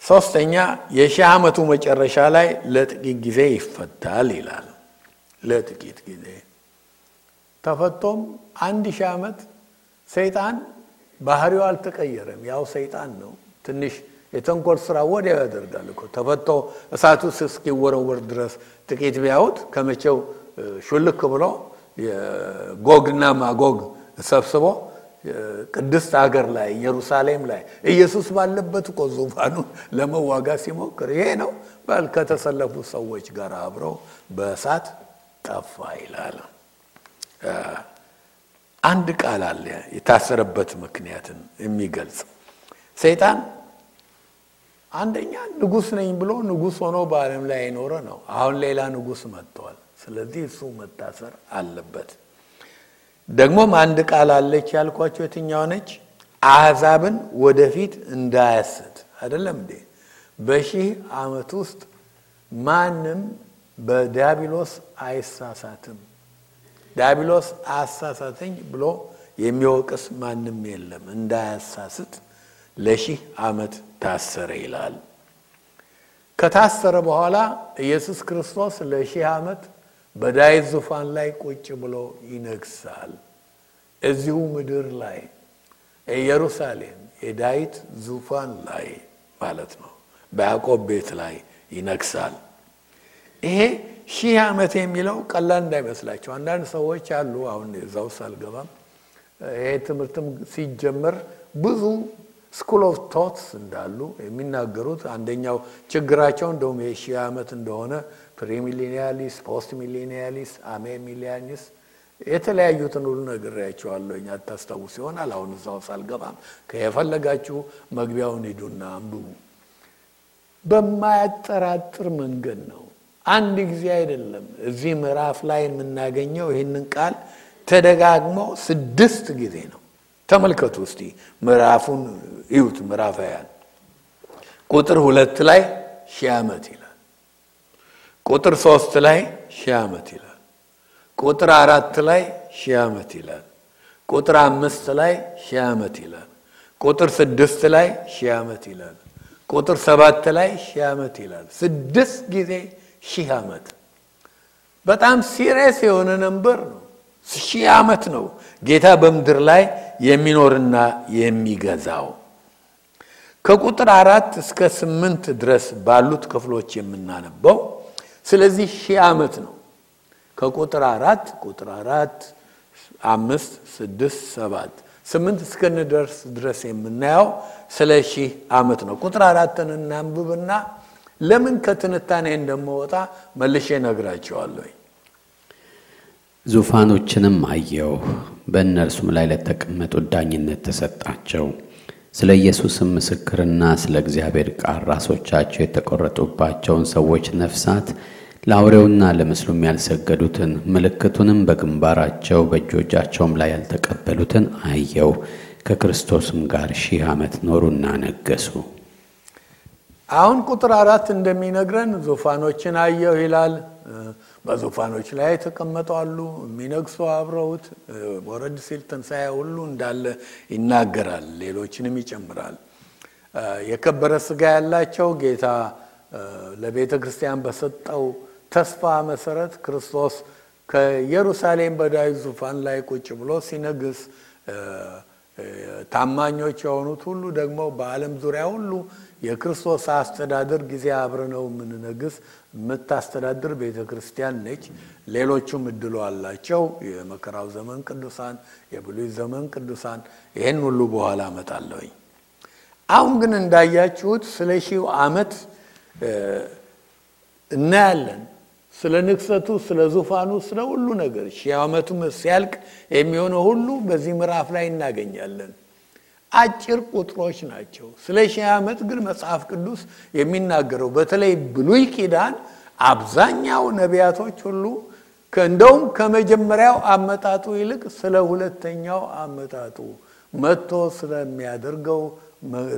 ሶስተኛ የሺህ ዓመቱ መጨረሻ ላይ ለጥቂት ጊዜ ይፈታል ይላል። ለጥቂት ጊዜ ተፈቶም አንድ ሺህ ዓመት ሰይጣን ባህሪው አልተቀየረም። ያው ሰይጣን ነው። ትንሽ የተንኮል ስራ ወዲያው ያደርጋል እኮ ተፈቶ እሳቱ እስኪወረወር ድረስ ጥቂት ቢያዩት ከመቼው ሹልክ ብሎ ጎግና ማጎግ ሰብስቦ ቅድስት ሀገር ላይ ኢየሩሳሌም ላይ ኢየሱስ ባለበት እኮ ዙፋኑን ለመዋጋት ሲሞክር ይሄ ነው በል ከተሰለፉ ሰዎች ጋር አብረው በእሳት ጠፋ ይላል። አንድ ቃል አለ የታሰረበት ምክንያትን የሚገልጽ ሰይጣን አንደኛ ንጉሥ ነኝ ብሎ ንጉሥ ሆኖ በዓለም ላይ የኖረ ነው። አሁን ሌላ ንጉሥ መጥተዋል። ስለዚህ እሱ መታሰር አለበት። ደግሞም አንድ ቃል አለች ያልኳቸው የትኛው ነች? አሕዛብን ወደፊት እንዳያስት አይደለም እንዴ? በሺህ ዓመት ውስጥ ማንም በዲያብሎስ አይሳሳትም። ዲያብሎስ አሳሳተኝ ብሎ የሚወቅስ ማንም የለም። እንዳያሳስት ለሺህ ዓመት ታሰረ ይላል። ከታሰረ በኋላ ኢየሱስ ክርስቶስ ለሺህ ዓመት በዳዊት ዙፋን ላይ ቁጭ ብሎ ይነግሳል። እዚሁ ምድር ላይ ኢየሩሳሌም የዳዊት ዙፋን ላይ ማለት ነው፣ በያዕቆብ ቤት ላይ ይነግሳል። ይሄ ሺህ ዓመት የሚለው ቀላል እንዳይመስላቸው አንዳንድ ሰዎች አሉ። አሁን እዛ ውስጥ አልገባም። ይሄ ትምህርትም ሲጀመር ብዙ school of thoughts እንዳሉ የሚናገሩት አንደኛው ችግራቸው እንደውም የሺህ ዓመት እንደሆነ premillennialist፣ post millennialist፣ amillennialist የተለያዩትን ሁሉ ነግሬያቸዋለሁ። አታስታውስ ይሆናል። አሁን እዛ ውስጥ አልገባም። ከየፈለጋችሁ መግቢያውን ሂዱና አንብቡ። በማያጠራጥር መንገድ ነው። አንድ ጊዜ አይደለም። እዚህ ምዕራፍ ላይ የምናገኘው ይህንን ቃል ተደጋግሞ ስድስት ጊዜ ነው። ተመልከቱ እስቲ ምዕራፉን እዩት። ምዕራፍ ያን ቁጥር ሁለት ላይ ሺህ ዓመት ይላል። ቁጥር ሶስት ላይ ሺህ ዓመት ይላል። ቁጥር አራት ላይ ሺህ ዓመት ይላል። ቁጥር አምስት ላይ ሺህ ዓመት ይላል። ቁጥር ስድስት ላይ ሺህ ዓመት ይላል። ቁጥር ሰባት ላይ ሺህ ዓመት ይላል። ስድስት ጊዜ ሺህ ዓመት በጣም serious የሆነ number ነው። ሺህ ዓመት ነው ጌታ በምድር ላይ የሚኖርና የሚገዛው። ከቁጥር አራት እስከ ስምንት ድረስ ባሉት ክፍሎች የምናነበው ስለዚህ ሺህ ዓመት ነው። ከቁጥር አራት ቁጥር አራት አምስት ስድስት ሰባት ስምንት እስክንደርስ ድረስ የምናየው ስለ ሺህ ዓመት ነው። ቁጥር አራትን እናንብብና ለምን ከትንታኔ እንደመወጣ መልሼ ነግራቸዋለሁ። ዙፋኖችንም አየሁ፣ በእነርሱም ላይ ለተቀመጡት ዳኝነት ተሰጣቸው። ስለ ኢየሱስም ምስክርና ስለ እግዚአብሔር ቃል ራሶቻቸው የተቆረጡባቸውን ሰዎች ነፍሳት ለአውሬውና ለምስሉም ያልሰገዱትን ምልክቱንም በግንባራቸው በእጆቻቸውም ላይ ያልተቀበሉትን አየው። ከክርስቶስም ጋር ሺህ ዓመት ኖሩና ነገሱ። አሁን ቁጥር አራት እንደሚነግረን ዙፋኖችን አየሁ ይላል። በዙፋኖች ላይ የተቀመጡ አሉ፣ የሚነግሱ አብረውት። ወረድ ሲል ትንሣኤ ሁሉ እንዳለ ይናገራል፣ ሌሎችንም ይጨምራል። የከበረ ሥጋ ያላቸው ጌታ ለቤተ ክርስቲያን በሰጠው ተስፋ መሰረት ክርስቶስ ከኢየሩሳሌም በዳዊት ዙፋን ላይ ቁጭ ብሎ ሲነግስ ታማኞች የሆኑት ሁሉ ደግሞ በዓለም ዙሪያ ሁሉ የክርስቶስ አስተዳደር ጊዜ አብረነው የምንነግስ የምታስተዳድር ቤተ ክርስቲያን ነች። ሌሎቹም እድሉ አላቸው። የመከራው ዘመን ቅዱሳን፣ የብሉይ ዘመን ቅዱሳን። ይህን ሁሉ በኋላ እመጣለሁኝ። አሁን ግን እንዳያችሁት ስለ ሺው ዓመት እናያለን። ስለ ንግሰቱ፣ ስለ ዙፋኑ፣ ስለ ሁሉ ነገር ሺህ ዓመቱ ሲያልቅ የሚሆነው ሁሉ በዚህ ምዕራፍ ላይ እናገኛለን። አጭር ቁጥሮች ናቸው። ስለ ሺህ ዓመት ግን መጽሐፍ ቅዱስ የሚናገረው በተለይ ብሉይ ኪዳን አብዛኛው ነቢያቶች ሁሉ እንደውም ከመጀመሪያው አመጣጡ ይልቅ ስለ ሁለተኛው አመጣጡ መጥቶ ስለሚያደርገው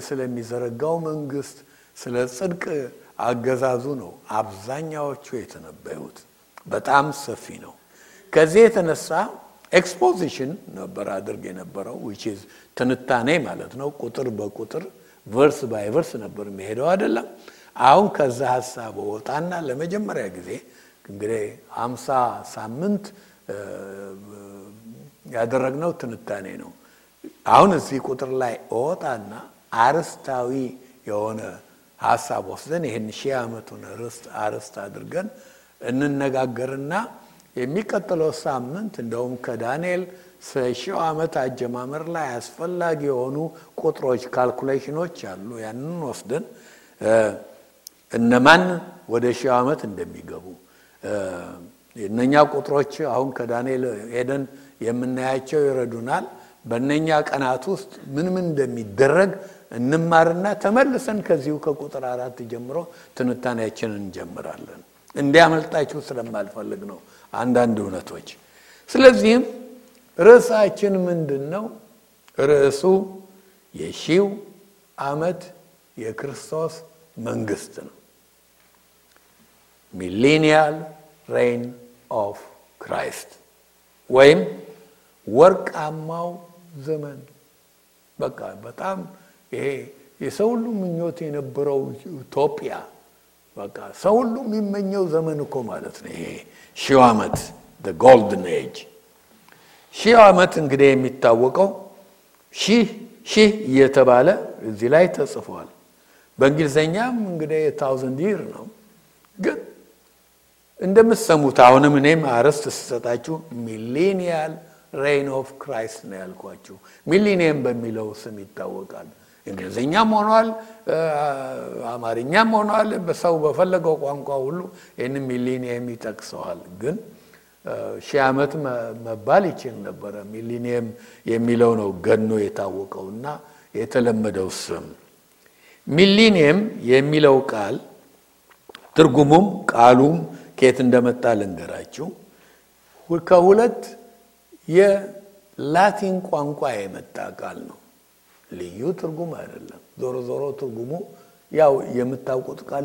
ስለሚዘረጋው መንግስት፣ ስለ ጽድቅ አገዛዙ ነው አብዛኛዎቹ የተነበዩት። በጣም ሰፊ ነው። ከዚህ የተነሳ exposition ነበር አድርግ የነበረው which is ትንታኔ ማለት ነው። ቁጥር በቁጥር verse by verse ነበር የሚሄደው አይደለም። አሁን ከዛ ሀሳብ ወጣና ለመጀመሪያ ጊዜ እንግዲህ አምሳ ሳምንት ያደረግነው ትንታኔ ነው። አሁን እዚህ ቁጥር ላይ እወጣና አርስታዊ የሆነ ሀሳብ ወስደን ይህን ሺህ ዓመቱን አርስት አድርገን እንነጋገርና የሚቀጥለው ሳምንት እንደውም ከዳንኤል ሺው ዓመት አጀማመር ላይ አስፈላጊ የሆኑ ቁጥሮች calculation ኦች አሉ። ያንን ወስደን እነማን ወደ ሺው ዓመት እንደሚገቡ እነኛ ቁጥሮች አሁን ከዳንኤል ሄደን የምናያቸው ይረዱናል። በእነኛ ቀናት ውስጥ ምን ምን እንደሚደረግ እንማርና ተመልሰን ከዚሁ ከቁጥር አራት ጀምሮ ትንታኔያችንን እንጀምራለን። እንዲያመልጣችሁ ስለማልፈልግ ነው አንዳንድ እውነቶች። ስለዚህም ርዕሳችን ምንድን ነው? ርዕሱ የሺው ዓመት የክርስቶስ መንግስት ነው። millennial reign of Christ ወይም ወርቃማው ዘመን። በቃ በጣም ይሄ የሰው ሁሉ ምኞት የነበረው utopia በቃ ሰው ሁሉ የሚመኘው ዘመን እኮ ማለት ነው። ይሄ ሺው ዓመት golden age። ሺህ ዓመት እንግዲህ የሚታወቀው ሺህ ሺህ እየተባለ እዚህ ላይ ተጽፏል። በእንግሊዝኛም እንግዲህ thousand year ነው። ግን እንደምትሰሙት አሁንም እኔም አርዕስት ስሰጣችሁ millennial reign of Christ ነው ያልኳችሁ። ሚሊኒየም በሚለው ስም ይታወቃል። እንግሊዝኛም ሆኗል፣ አማርኛም ሆኗል። በሰው በፈለገው ቋንቋ ሁሉ ይህን ሚሊኒየም ይጠቅሰዋል። ግን ሺህ ዓመት መባል ይችል ነበረ። ሚሊኒየም የሚለው ነው ገኖ የታወቀው እና የተለመደው ስም። ሚሊኒየም የሚለው ቃል ትርጉሙም ቃሉም ከየት እንደመጣ ልንገራችሁ። ከሁለት የላቲን ቋንቋ የመጣ ቃል ነው። ልዩ ትርጉም አይደለም። ዞሮ ዞሮ ትርጉሙ ያው የምታውቁት ቃል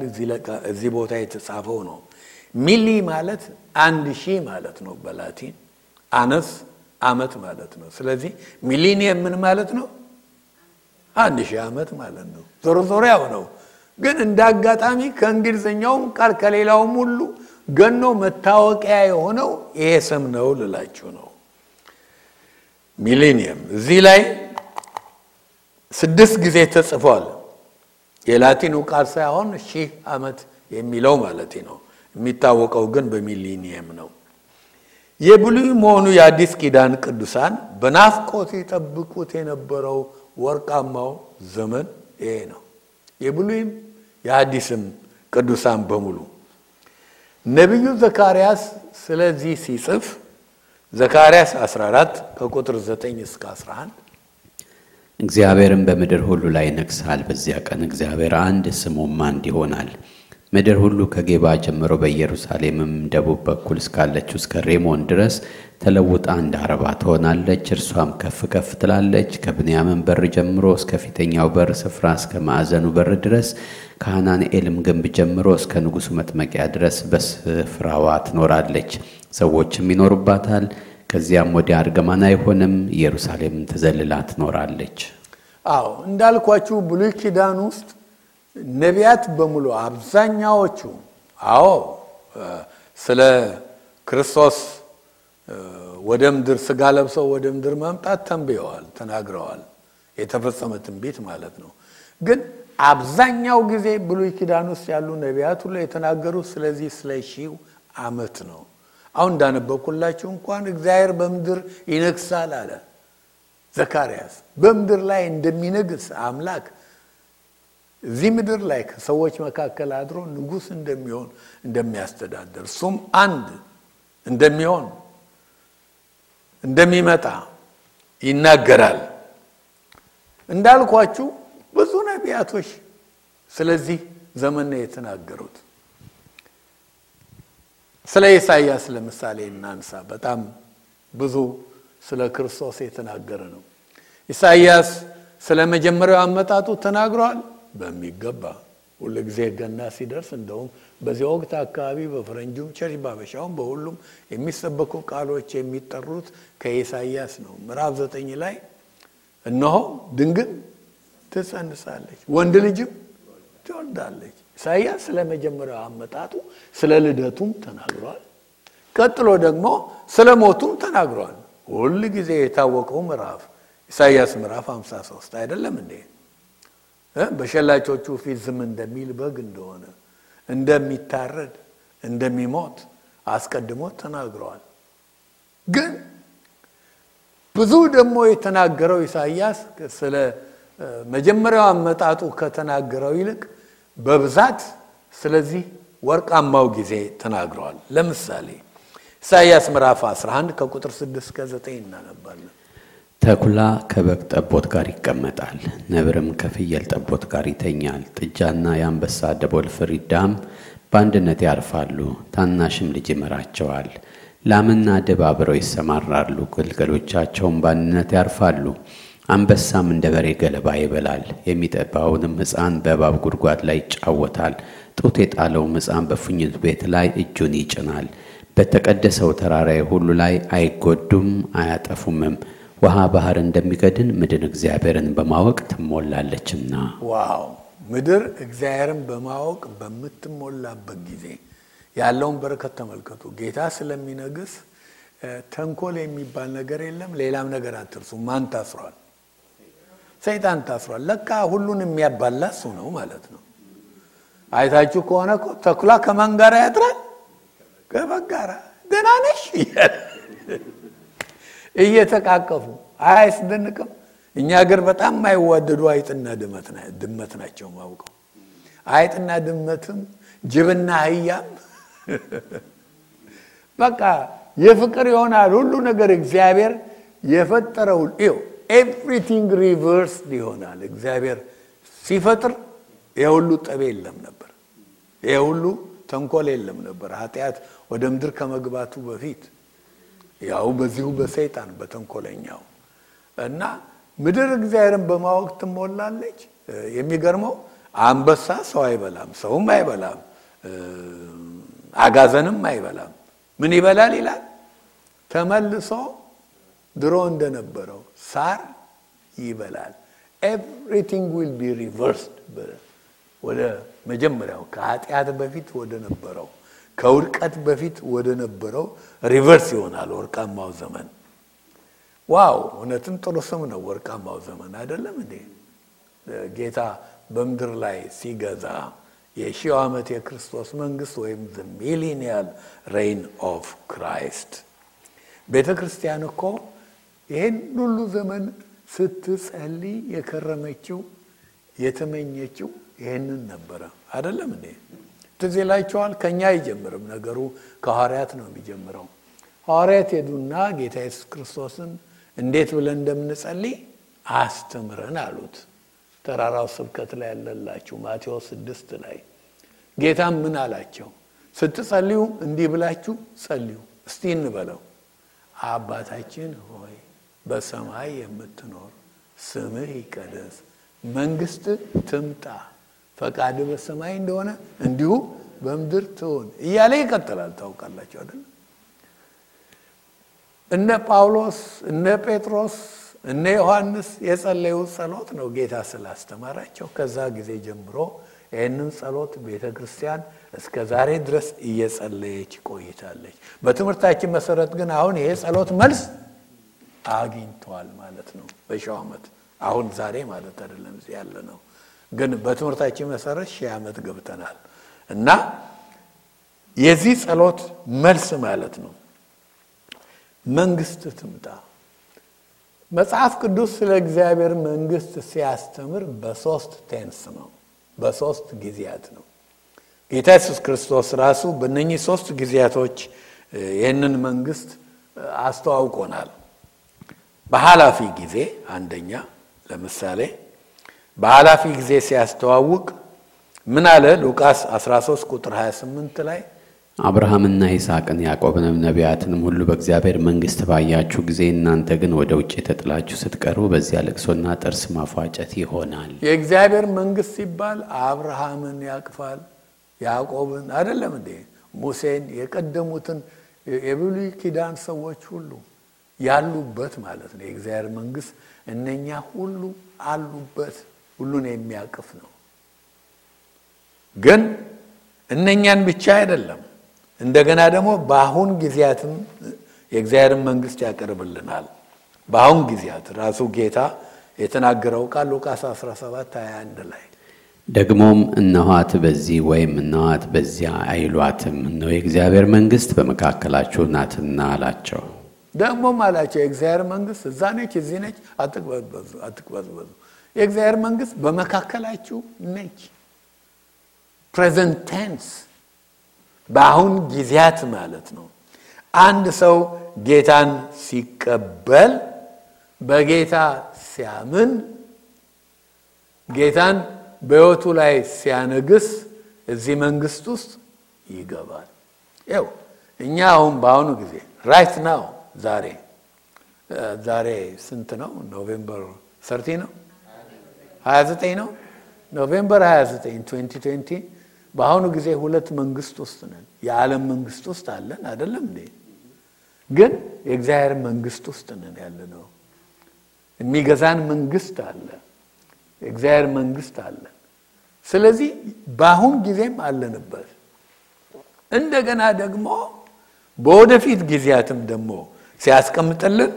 እዚህ ቦታ የተጻፈው ነው። ሚሊ ማለት አንድ ሺህ ማለት ነው በላቲን አነስ አመት ማለት ነው። ስለዚህ ሚሊኒየም ምን ማለት ነው? አንድ ሺህ ዓመት ማለት ነው። ዞሮ ዞሮ ያው ነው። ግን እንደ አጋጣሚ ከእንግሊዝኛውም ቃል ከሌላውም ሁሉ ገኖ መታወቂያ የሆነው ይሄ ስም ነው ልላችሁ ነው። ሚሊኒየም እዚህ ላይ ስድስት ጊዜ ተጽፏል። የላቲኑ ቃል ሳይሆን ሺህ ዓመት የሚለው ማለት ነው። የሚታወቀው ግን በሚሊኒየም ነው። የብሉይ መሆኑ የአዲስ ኪዳን ቅዱሳን በናፍቆት የጠብቁት የነበረው ወርቃማው ዘመን ይሄ ነው። የብሉይም የአዲስም ቅዱሳን በሙሉ ነቢዩ ዘካርያስ ስለዚህ ሲጽፍ ዘካርያስ 14 ከቁጥር 9 እስከ 11 እግዚአብሔርም በምድር ሁሉ ላይ ይነግሣል። በዚያ ቀን እግዚአብሔር አንድ ስሙም አንድ ይሆናል። ምድር ሁሉ ከጌባ ጀምሮ በኢየሩሳሌምም ደቡብ በኩል እስካለችው እስከ ሬሞን ድረስ ተለውጣ እንደ አረባ ትሆናለች። እርሷም ከፍ ከፍ ትላለች። ከብንያምን በር ጀምሮ እስከ ፊተኛው በር ስፍራ እስከ ማዕዘኑ በር ድረስ ከሐናንኤልም ግንብ ጀምሮ እስከ ንጉሡ መጥመቂያ ድረስ በስፍራዋ ትኖራለች። ሰዎችም ይኖሩባታል። ከዚያም ወዲያ እርግማን አይሆንም። ኢየሩሳሌም ተዘልላ ትኖራለች። አዎ እንዳልኳችሁ ብሉይ ኪዳን ውስጥ ነቢያት በሙሉ አብዛኛዎቹ አዎ ስለ ክርስቶስ ወደ ምድር ስጋ ለብሰው ወደ ምድር መምጣት ተንብየዋል፣ ተናግረዋል። የተፈጸመ ትንቢት ማለት ነው። ግን አብዛኛው ጊዜ ብሉይ ኪዳን ውስጥ ያሉ ነቢያት ሁሉ የተናገሩት ስለዚህ ስለ ሺው ዓመት ነው። አሁን እንዳነበብኩላችሁ እንኳን እግዚአብሔር በምድር ይነግሳል አለ ዘካርያስ። በምድር ላይ እንደሚነግስ አምላክ እዚህ ምድር ላይ ከሰዎች መካከል አድሮ ንጉሥ እንደሚሆን እንደሚያስተዳደር እሱም አንድ እንደሚሆን እንደሚመጣ ይናገራል። እንዳልኳችሁ ብዙ ነቢያቶች ስለዚህ ዘመን ነው የተናገሩት። ስለ ኢሳይያስ ለምሳሌ እናንሳ። በጣም ብዙ ስለ ክርስቶስ የተናገረ ነው። ኢሳይያስ ስለ መጀመሪያው አመጣጡ ተናግሯል በሚገባ ሁሉ ጊዜ ገና ሲደርስ እንደውም በዚህ ወቅት አካባቢ በፈረንጁም ቸርች ባበሻውም በሁሉም የሚሰበኩ ቃሎች የሚጠሩት ከኢሳይያስ ነው። ምዕራፍ ዘጠኝ ላይ እነሆ ድንግል ትጸንሳለች፣ ወንድ ልጅም ትወልዳለች። ኢሳይያስ ስለ መጀመሪያው አመጣጡ ስለ ልደቱም ተናግሯል። ቀጥሎ ደግሞ ስለ ሞቱም ተናግሯል። ሁል ጊዜ የታወቀው ምዕራፍ ኢሳይያስ ምዕራፍ 53 አይደለም እንዴ? በሸላቾቹ ፊት ዝም እንደሚል በግ እንደሆነ እንደሚታረድ እንደሚሞት አስቀድሞ ተናግረዋል። ግን ብዙ ደግሞ የተናገረው ኢሳይያስ ስለ መጀመሪያው አመጣጡ ከተናገረው ይልቅ በብዛት ስለዚህ ወርቃማው ጊዜ ተናግረዋል። ለምሳሌ ኢሳይያስ ምዕራፍ 11 ከቁጥር 6 እስከ 9 እናነባለን። ተኩላ ከበግ ጠቦት ጋር ይቀመጣል፣ ነብርም ከፍየል ጠቦት ጋር ይተኛል። ጥጃና የአንበሳ ደቦል ፍሪዳም በአንድነት ያርፋሉ፣ ታናሽም ልጅ ይመራቸዋል። ላምና ድብ አብረው ይሰማራሉ፣ ግልገሎቻቸውም በአንድነት ያርፋሉ። አንበሳም እንደ በሬ ገለባ ይበላል፣ የሚጠባውንም ሕፃን በእባብ ጉድጓድ ላይ ይጫወታል። ጡት የጣለውም ሕፃን በፉኝት ቤት ላይ እጁን ይጭናል። በተቀደሰው ተራራዬ ሁሉ ላይ አይጎዱም አያጠፉምም። ውሃ ባህር እንደሚገድን ምድር እግዚአብሔርን በማወቅ ትሞላለችና። ዋው! ምድር እግዚአብሔርን በማወቅ በምትሞላበት ጊዜ ያለውን በረከት ተመልከቱ። ጌታ ስለሚነግስ ተንኮል የሚባል ነገር የለም። ሌላም ነገር አትርሱ። ማን ታስሯል? ሰይጣን ታስሯል። ለካ ሁሉን የሚያባላ እሱ ነው ማለት ነው። አይታችሁ ከሆነ ተኩላ ከማን ጋር ያድራል? ከበግ ጋር። ደህና ነሽ እየተቃቀፉ አያስደንቅም? እኛ ሀገር በጣም የማይዋደዱ አይጥና ድመት ናቸው ማውቀው። አይጥና ድመትም ጅብና አህያም በቃ የፍቅር ይሆናል ሁሉ ነገር እግዚአብሔር የፈጠረው everything reversed ይሆናል። እግዚአብሔር ሲፈጥር የሁሉ ጠብ የለም ነበር፣ የሁሉ ተንኮል የለም ነበር። ኃጢአት ወደ ምድር ከመግባቱ በፊት ያው በዚሁ በሰይጣን በተንኮለኛው እና ምድር እግዚአብሔርን በማወቅ ትሞላለች። የሚገርመው አንበሳ ሰው አይበላም፣ ሰውም አይበላም፣ አጋዘንም አይበላም። ምን ይበላል ይላል? ተመልሶ ድሮ እንደነበረው ሳር ይበላል። everything will be reversed ወደ መጀመሪያው ከኃጢአት በፊት ወደ ነበረው ከውድቀት በፊት ወደ ነበረው reverse ይሆናል ወርቃማው ዘመን። wow! እውነትም ጥሩ ስም ነው ወርቃማው ዘመን አይደለም እንዴ? ጌታ በምድር ላይ ሲገዛ የሺው ዓመት የክርስቶስ መንግስት ወይም the millennial reign of Christ። ቤተ ክርስቲያን እኮ ይህን ሁሉ ዘመን ስትጸልይ የከረመችው የተመኘችው ይህንን ነበረ አይደለም እንዴ? ትዝ ይላችኋል። ከእኛ አይጀምርም ነገሩ፣ ከሐዋርያት ነው የሚጀምረው። ሐዋርያት ሄዱና ጌታ ኢየሱስ ክርስቶስን እንዴት ብለን እንደምንጸልይ አስተምረን አሉት። ተራራው ስብከት ላይ ያለላችሁ ማቴዎስ ስድስት ላይ ጌታም ምን አላቸው? ስትጸልዩ እንዲህ ብላችሁ ጸልዩ። እስቲ እንበለው። አባታችን ሆይ በሰማይ የምትኖር ስምህ ይቀደስ፣ መንግስት ትምጣ፣ ፈቃድ በሰማይ እንደሆነ እንዲሁ በምድር ትሆን እያለ ይቀጥላል። ታውቃላችሁ አይደል? እነ ጳውሎስ እነ ጴጥሮስ እነ ዮሐንስ የጸለዩት ጸሎት ነው ጌታ ስላስተማራቸው። ከዛ ጊዜ ጀምሮ ይህንን ጸሎት ቤተ ክርስቲያን እስከ ዛሬ ድረስ እየጸለየች ቆይታለች። በትምህርታችን መሰረት ግን አሁን ይሄ ጸሎት መልስ አግኝቷል ማለት ነው። በሺው ዓመት አሁን ዛሬ ማለት አይደለም እዚህ ያለ ነው። ግን በትምህርታችን መሰረት ሺህ ዓመት ገብተናል እና የዚህ ጸሎት መልስ ማለት ነው መንግስት ትምጣ። መጽሐፍ ቅዱስ ስለ እግዚአብሔር መንግስት ሲያስተምር በሶስት tense ነው በሶስት ጊዜያት ነው። ጌታ ኢየሱስ ክርስቶስ ራሱ በእነኚህ ሶስት ጊዜያቶች ይህንን መንግስት አስተዋውቆናል። በኃላፊ ጊዜ አንደኛ ለምሳሌ በኃላፊ ጊዜ ሲያስተዋውቅ ምን አለ? ሉቃስ 13 ቁጥር 28 ላይ አብርሃምና ይስሐቅን ያዕቆብንም ነቢያትንም ሁሉ በእግዚአብሔር መንግሥት ባያችሁ ጊዜ እናንተ ግን ወደ ውጭ ተጥላችሁ ስትቀሩ በዚያ ልቅሶና ጥርስ ማፏጨት ይሆናል። የእግዚአብሔር መንግስት ሲባል አብርሃምን ያቅፋል፣ ያዕቆብን አይደለም እንዴ? ሙሴን፣ የቀደሙትን የብሉይ ኪዳን ሰዎች ሁሉ ያሉበት ማለት ነው። የእግዚአብሔር መንግስት እነኛ ሁሉ አሉበት፣ ሁሉን የሚያቅፍ ነው። ግን እነኛን ብቻ አይደለም እንደገና ደግሞ በአሁን ጊዜያትም የእግዚአብሔርን መንግስት ያቀርብልናል። በአሁን ጊዜያት ራሱ ጌታ የተናገረው ቃል ሉቃስ 17 21 ላይ ደግሞም እነኋት በዚህ ወይም እነኋት በዚያ አይሏትም፣ እነሆ የእግዚአብሔር መንግሥት በመካከላችሁ ናትና አላቸው። ደግሞም አላቸው የእግዚአብሔር መንግስት እዛ ነች፣ እዚህ ነች፣ አትቅበዝበዙ። የእግዚአብሔር መንግስት በመካከላችሁ ነች። present tense በአሁን ጊዜያት ማለት ነው። አንድ ሰው ጌታን ሲቀበል በጌታ ሲያምን ጌታን በሕይወቱ ላይ ሲያነግስ እዚህ መንግስት ውስጥ ይገባል። ያው እኛ አሁን በአሁኑ ጊዜ right now ዛሬ ዛሬ ስንት ነው? November thirty ነው 29 ነው። November 29 2020 በአሁኑ ጊዜ ሁለት መንግስት ውስጥ ነን። የዓለም መንግስት ውስጥ አለን አይደለም እንዴ? ግን የእግዚአብሔር መንግስት ውስጥ ነን ያለ ነው። የሚገዛን መንግስት አለ፣ የእግዚአብሔር መንግስት አለ። ስለዚህ በአሁን ጊዜም አለንበት። እንደገና ደግሞ በወደፊት ጊዜያትም ደግሞ ሲያስቀምጥልን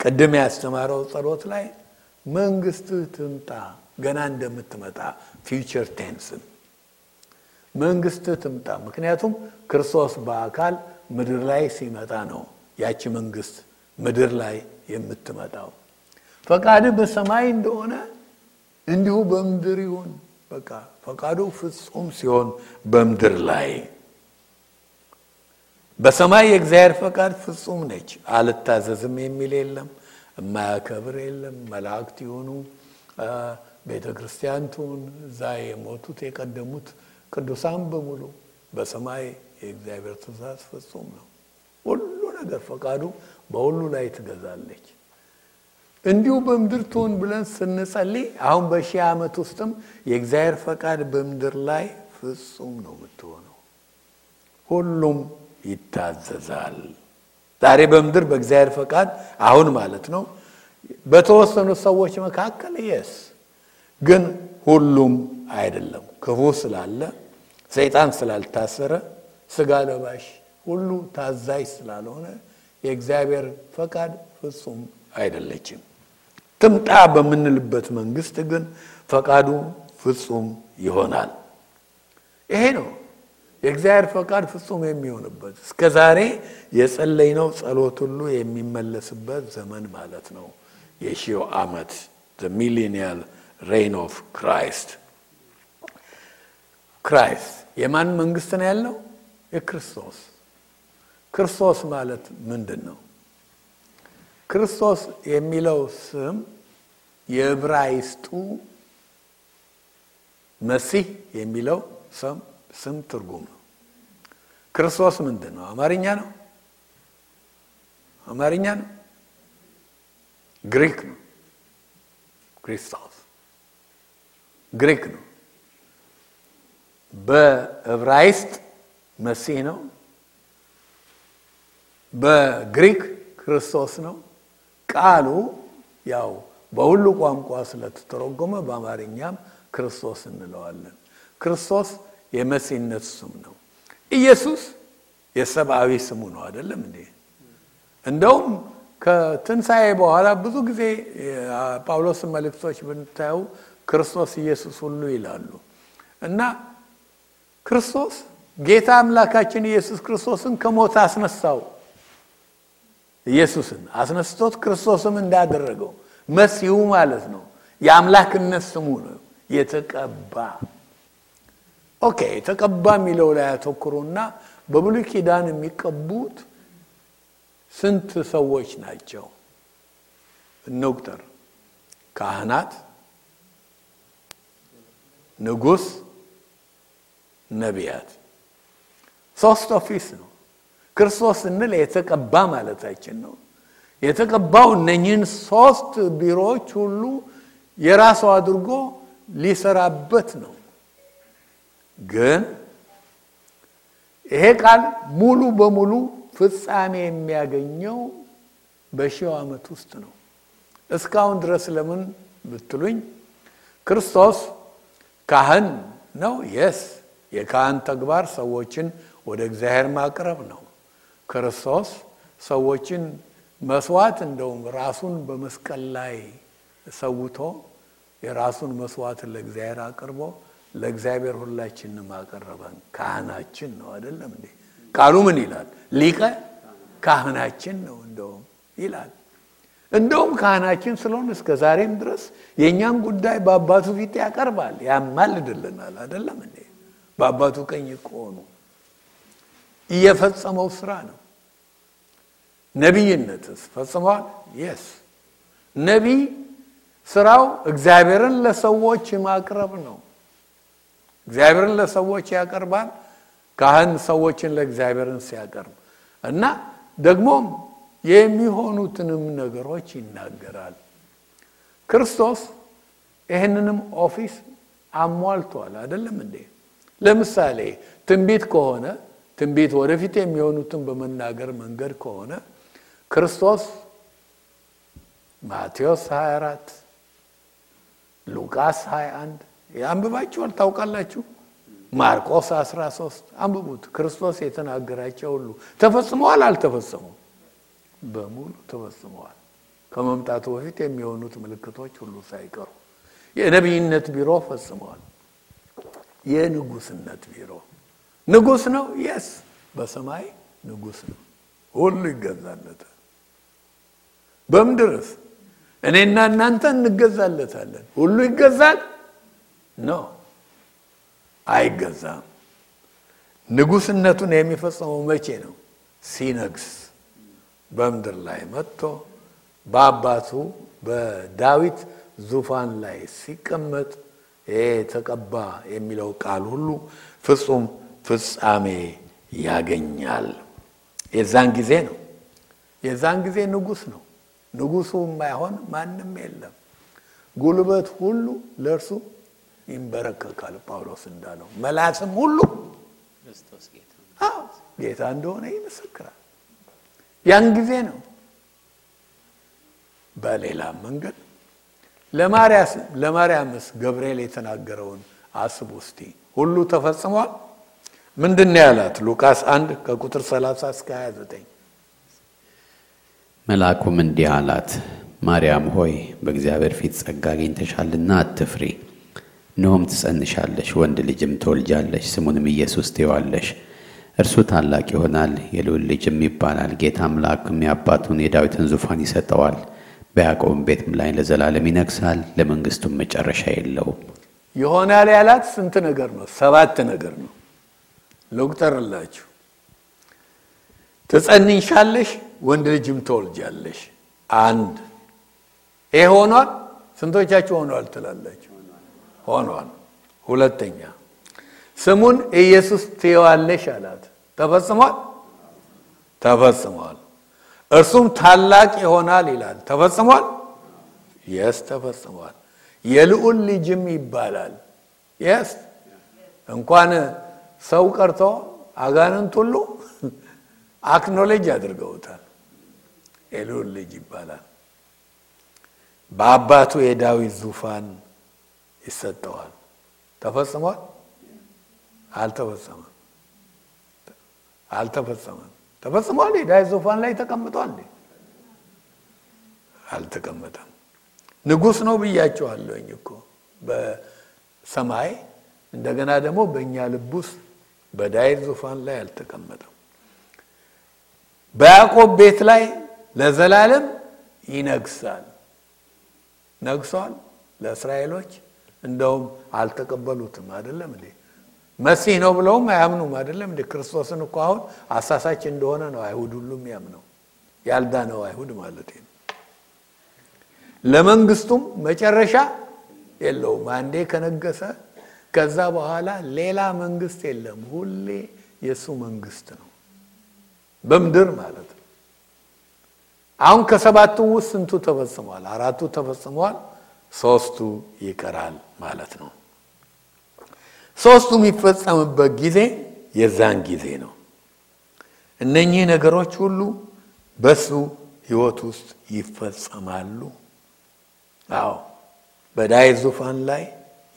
ቅድም ያስተማረው ጸሎት ላይ መንግስት ትምጣ ገና እንደምትመጣ future tense ን መንግስት ትምጣ። ምክንያቱም ክርስቶስ በአካል ምድር ላይ ሲመጣ ነው ያቺ መንግስት ምድር ላይ የምትመጣው። ፈቃድ በሰማይ እንደሆነ እንዲሁ በምድር ይሁን። በቃ ፈቃዱ ፍጹም ሲሆን በምድር ላይ በሰማይ የእግዚአብሔር ፈቃድ ፍጹም ነች። አልታዘዝም የሚል የለም፣ የማያከብር የለም። መላእክት ይሆኑ ቤተ ክርስቲያን ትሁን እዛ የሞቱት የቀደሙት ቅዱሳን በሙሉ በሰማይ የእግዚአብሔር ትእዛዝ ፍጹም ነው። ሁሉ ነገር ፈቃዱ በሁሉ ላይ ትገዛለች። እንዲሁ በምድር ትሁን ብለን ስንጸልይ አሁን በሺህ ዓመት ውስጥም የእግዚአብሔር ፈቃድ በምድር ላይ ፍጹም ነው የምትሆነው። ሁሉም ይታዘዛል። ዛሬ በምድር በእግዚአብሔር ፈቃድ አሁን ማለት ነው በተወሰኑ ሰዎች መካከል የስ ግን ሁሉም አይደለም። ክፉ ስላለ ሰይጣን ስላልታሰረ ስጋ ለባሽ ሁሉ ታዛዥ ስላልሆነ የእግዚአብሔር ፈቃድ ፍጹም አይደለችም። ትምጣ በምንልበት መንግስት ግን ፈቃዱ ፍጹም ይሆናል። ይሄ ነው የእግዚአብሔር ፈቃድ ፍጹም የሚሆንበት እስከ ዛሬ የጸለይነው ጸሎት ሁሉ የሚመለስበት ዘመን ማለት ነው። የሺው ዓመት millennial reign of Christ Christ የማን መንግስት ነው ያለው? የክርስቶስ። ክርስቶስ ማለት ምንድን ነው? ክርስቶስ የሚለው ስም የዕብራይስጡ መሲህ የሚለው ስም ትርጉም ነው። ክርስቶስ ምንድን ነው? አማርኛ ነው? አማርኛ ነው? ግሪክ ነው። ክርስቶስ ግሪክ ነው። በዕብራይስጥ መሲህ ነው። በግሪክ ክርስቶስ ነው። ቃሉ ያው በሁሉ ቋንቋ ስለተተረጎመ በአማርኛም ክርስቶስ እንለዋለን። ክርስቶስ የመሲህነት ስም ነው። ኢየሱስ የሰብአዊ ስሙ ነው። አይደለም እንዴ? እንደውም ከትንሣኤ በኋላ ብዙ ጊዜ ጳውሎስን መልእክቶች ብንታዩ ክርስቶስ ኢየሱስ ሁሉ ይላሉ እና ክርስቶስ ጌታ አምላካችን ኢየሱስ ክርስቶስን ከሞት አስነሳው። ኢየሱስን አስነስቶት ክርስቶስም እንዳደረገው መሲሁ ማለት ነው። የአምላክነት ስሙ ነው። የተቀባ okay የተቀባ የሚለው ላይ ያተኩሩና በብሉይ ኪዳን የሚቀቡት ስንት ሰዎች ናቸው? እንቁጠር። ካህናት፣ ንጉሥ፣ ነቢያት። ሶስት office ነው። ክርስቶስ ስንል የተቀባ ማለታችን ነው። የተቀባው እነኝህን ሶስት ቢሮዎች ሁሉ የራሱ አድርጎ ሊሰራበት ነው። ግን ይሄ ቃል ሙሉ በሙሉ ፍጻሜ የሚያገኘው በሺው ዓመት ውስጥ ነው። እስካሁን ድረስ ለምን ብትሉኝ ክርስቶስ ካህን ነው። የስ የካህን ተግባር ሰዎችን ወደ እግዚአብሔር ማቅረብ ነው። ክርስቶስ ሰዎችን መስዋዕት እንደውም ራሱን በመስቀል ላይ ሰውቶ የራሱን መስዋዕት ለእግዚአብሔር አቅርቦ ለእግዚአብሔር ሁላችንም አቀረበን። ካህናችን ነው አይደለም እንዴ? ቃሉ ምን ይላል? ሊቀ ካህናችን ነው እንደውም ይላል። እንደውም ካህናችን ስለሆን እስከ ዛሬም ድረስ የእኛን ጉዳይ በአባቱ ፊት ያቀርባል፣ ያማልድልናል። አይደለም እንዴ? በአባቱ ቀኝ ከሆኑ እየፈጸመው ስራ ነው። ነቢይነትስ ፈጽሟል? የስ ነቢይ ስራው እግዚአብሔርን ለሰዎች ማቅረብ ነው። እግዚአብሔርን ለሰዎች ያቀርባል። ካህን ሰዎችን ለእግዚአብሔርን ሲያቀርብ እና ደግሞም የሚሆኑትንም ነገሮች ይናገራል። ክርስቶስ ይህንንም office አሟልቷል። አይደለም እንዴ? ለምሳሌ ትንቢት ከሆነ ትንቢት ወደፊት የሚሆኑትን በመናገር መንገድ ከሆነ ክርስቶስ ማቴዎስ 24 ሉቃስ 21 አንብባችኋል፣ ታውቃላችሁ። ማርቆስ 13 አንብቡት። ክርስቶስ የተናገራቸው ሁሉ ተፈጽመዋል፣ አልተፈጸሙም? በሙሉ ተፈጽመዋል። ከመምጣቱ በፊት የሚሆኑት ምልክቶች ሁሉ ሳይቀሩ የነቢይነት ቢሮ ፈጽመዋል። የንጉስነት ቢሮ ንጉስ ነው። የስ በሰማይ ንጉስ ነው። ሁሉ ይገዛለታል። በምድርስ እኔና እናንተ እንገዛለታለን። ሁሉ ይገዛል ነው አይገዛም። ንጉስነቱን የሚፈጸመው መቼ ነው? ሲነግስ በምድር ላይ መጥቶ በአባቱ በዳዊት ዙፋን ላይ ሲቀመጥ ተቀባ የሚለው ቃል ሁሉ ፍጹም ፍጻሜ ያገኛል። የዛን ጊዜ ነው። የዛን ጊዜ ንጉስ ነው። ንጉሱ የማይሆን ማንም የለም። ጉልበት ሁሉ ለእርሱ ይንበረከካል። ጳውሎስ እንዳለው መላስም ሁሉ ጌታ እንደሆነ ይመሰክራል። ያን ጊዜ ነው። በሌላም መንገድ ለማርያምስ ገብርኤል የተናገረውን አስቡ እስቲ። ሁሉ ተፈጽሟል። ምንድን ነው ያላት? ሉቃስ 1 ከቁጥር 30 እስከ 29 መልአኩም እንዲህ አላት፣ ማርያም ሆይ በእግዚአብሔር ፊት ጸጋ አግኝተሻልና አትፍሪ። እነሆም ትጸንሻለሽ፣ ወንድ ልጅም ትወልጃለሽ፣ ስሙንም ኢየሱስ ትይዋለሽ። እርሱ ታላቅ ይሆናል፣ የልዑል ልጅም ይባላል። ጌታ አምላክም የአባቱን የዳዊትን ዙፋን ይሰጠዋል፣ በያዕቆብም ቤትም ላይ ለዘላለም ይነግሣል፣ ለመንግሥቱም መጨረሻ የለውም። ይሆናል ያላት ስንት ነገር ነው? ሰባት ነገር ነው። ልቁጠርላችሁ። ትጸንሻለሽ፣ ወንድ ልጅም ትወልጃለሽ። አንድ ይሄ ሆኗል። ስንቶቻችሁ ሆኗል ትላላችሁ? ሆኗል። ሁለተኛ ስሙን ኢየሱስ ትይዋለሽ አላት። ተፈጽሟል? ተፈጽሟል። እርሱም ታላቅ ይሆናል ይላል። ተፈጽሟል? yes ተፈጽሟል። የልዑል ልጅም ይባላል። yes እንኳን ሰው ቀርቶ አጋንንት ሁሉ acknowledge አድርገውታል። የልዑል ልጅ ይባላል። በአባቱ የዳዊት ዙፋን ይሰጠዋል። ተፈጽሟል? አልተፈጸመም። አልተፈጸመም። ተፈጽሟል? የዳዊት ዙፋን ላይ ተቀምጧል? አልተቀመጠም። ንጉሥ ነው ብያቸዋለሁኝ እኮ በሰማይ እንደገና ደግሞ በእኛ ልብ ውስጥ በዳዊት ዙፋን ላይ አልተቀመጠም። በያዕቆብ ቤት ላይ ለዘላለም ይነግሳል። ነግሷል። ለእስራኤሎች እንደውም አልተቀበሉትም። አይደለም እንዴ? መሲህ ነው ብለውም አያምኑም። አይደለም እንደ ክርስቶስን እኮ አሁን አሳሳች እንደሆነ ነው አይሁድ ሁሉም ያምነው፣ ያልዳነው አይሁድ ማለት ነው። ለመንግስቱም መጨረሻ የለውም። አንዴ ከነገሰ ከዛ በኋላ ሌላ መንግስት የለም። ሁሌ የእሱ መንግስት ነው በምድር ማለት ነው። አሁን ከሰባቱ ውስጥ ስንቱ ተፈጽሟል? አራቱ ተፈጽሟል። ሶስቱ ይቀራል ማለት ነው። ሶስቱ የሚፈጸምበት ጊዜ የዛን ጊዜ ነው። እነኚህ ነገሮች ሁሉ በሱ ህይወት ውስጥ ይፈጸማሉ። አዎ በዳዊት ዙፋን ላይ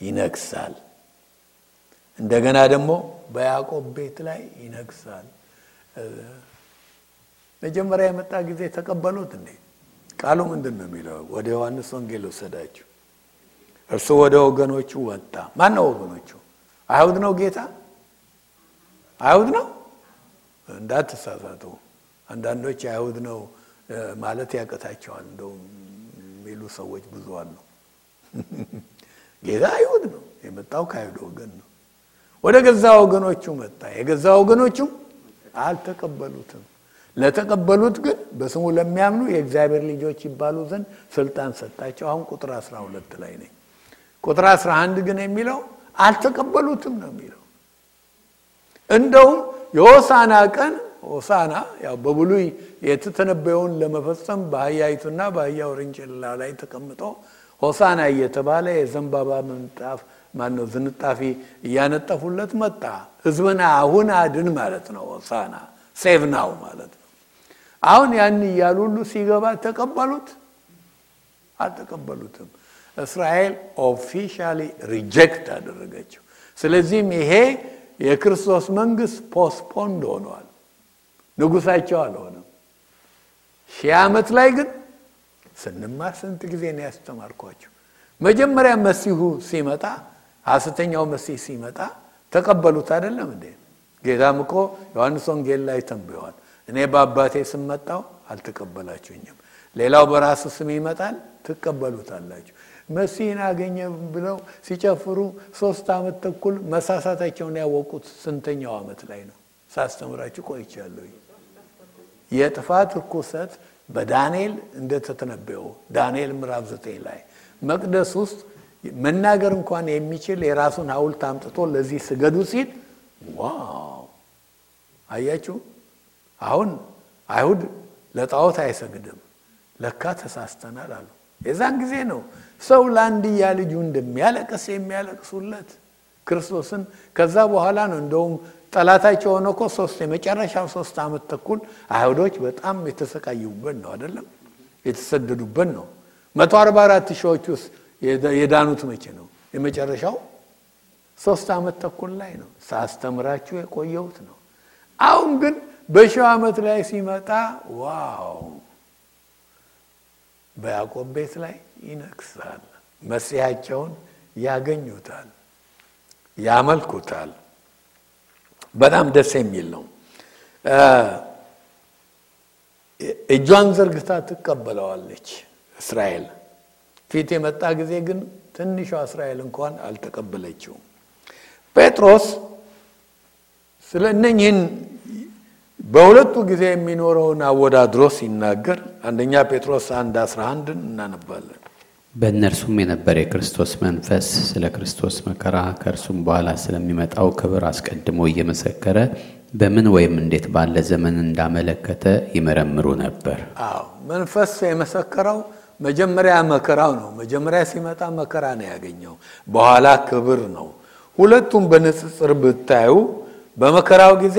ይነግሳል። እንደገና ደግሞ በያዕቆብ ቤት ላይ ይነግሳል። መጀመሪያ የመጣ ጊዜ ተቀበሉት እንዴ? ቃሉ ምንድን ነው የሚለው? ወደ ዮሐንስ ወንጌል ወሰዳችሁ። እርሱ ወደ ወገኖቹ ወጣ። ማን ነው ወገኖቹ? አይሁድ ነው ጌታ? አይሁድ ነው? እንዳትሳሳቱ። አንዳንዶች አይሁድ ነው ማለት ያቀታቸዋል እንደው የሚሉ ሰዎች ብዙ አሉ። ጌታ አይሁድ ነው፣ የመጣው ከአይሁድ ወገን ነው። ወደ ገዛ ወገኖቹ መጣ፣ የገዛ ወገኖቹም አልተቀበሉትም። ለተቀበሉት ግን በስሙ ለሚያምኑ የእግዚአብሔር ልጆች ይባሉ ዘንድ ስልጣን ሰጣቸው። አሁን ቁጥር 12 ላይ ነኝ። ቁጥር 11 ግን የሚለው አልተቀበሉትም ነው የሚለው። እንደውም የሆሳና ቀን ሆሳና ያው በብሉይ የተተነበየውን ለመፈጸም በአህያይቱና በአህያ ውርንጭላ ላይ ተቀምጦ ሆሳና እየተባለ የዘንባባ ምንጣፍ ማነው ዝንጣፊ እያነጠፉለት መጣ። ህዝብን አሁን አድን ማለት ነው። ሆሳና save now ማለት አሁን ያን እያሉ ሁሉ ሲገባ ተቀበሉት? አልተቀበሉትም። እስራኤል officially reject አደረገችው። ስለዚህም ይሄ የክርስቶስ መንግስት ፖስፖንድ ሆኗል። ንጉሳቸው አልሆነም። ሺህ ዓመት ላይ ግን ስንማር ስንት ጊዜ ነው ያስተማርኳቸው። መጀመሪያ መሲሁ ሲመጣ ሐሰተኛው መሲህ ሲመጣ ተቀበሉት አይደለም እንዴ? ጌታም እኮ ዮሐንስ ወንጌል ላይ ተንብየዋል። እኔ በአባቴ ስም መጣሁ አልተቀበላችሁኝም፣ ሌላው በራሱ ስም ይመጣል ትቀበሉታላችሁ። መሲህን አገኘ ብለው ሲጨፍሩ ሶስት ዓመት ተኩል መሳሳታቸውን ያወቁት ስንተኛው ዓመት ላይ ነው? ሳስተምራችሁ ቆይቻለሁ። የጥፋት ርኩሰት በዳንኤል እንደተተነበየው ዳንኤል ምዕራፍ ዘጠኝ ላይ መቅደስ ውስጥ መናገር እንኳን የሚችል የራሱን ሐውልት አምጥቶ ለዚህ ስገዱ ሲል wow! አያችሁ። አሁን አይሁድ ለጣዖት አይሰግድም፣ ለካ ተሳስተናል አሉ። የዛን ጊዜ ነው ሰው ለአንድያ ልጁ እንደሚያለቅስ የሚያለቅሱለት ክርስቶስን። ከዛ በኋላ ነው እንደውም ጠላታቸው ሆነ እኮ ሶስት የመጨረሻው ሶስት ዓመት ተኩል አይሁዶች በጣም የተሰቃዩበት ነው አይደለም፣ የተሰደዱበት ነው። መቶ አርባ አራት ሺዎች ውስጥ የዳኑት መቼ ነው? የመጨረሻው ሶስት ዓመት ተኩል ላይ ነው። ሳስተምራችሁ የቆየሁት ነው። አሁን ግን በሺው ዓመት ላይ ሲመጣ ዋው በያዕቆብ ቤት ላይ ይነግሳል። መሲያቸውን ያገኙታል፣ ያመልኩታል። በጣም ደስ የሚል ነው። እጇን ዘርግታ ትቀበለዋለች እስራኤል። ፊት የመጣ ጊዜ ግን ትንሿ እስራኤል እንኳን አልተቀበለችውም። ጴጥሮስ ስለ እነኝህን በሁለቱ ጊዜ የሚኖረውን አወዳድሮ ሲናገር አንደኛ ጴጥሮስ አንድ አስራ አንድን እናነባለን። በእነርሱም የነበረ የክርስቶስ መንፈስ ስለ ክርስቶስ መከራ ከእርሱም በኋላ ስለሚመጣው ክብር አስቀድሞ እየመሰከረ በምን ወይም እንዴት ባለ ዘመን እንዳመለከተ ይመረምሩ ነበር። አዎ መንፈስ የመሰከረው መጀመሪያ መከራው ነው። መጀመሪያ ሲመጣ መከራ ነው ያገኘው፣ በኋላ ክብር ነው። ሁለቱም በንጽጽር ብታዩ በመከራው ጊዜ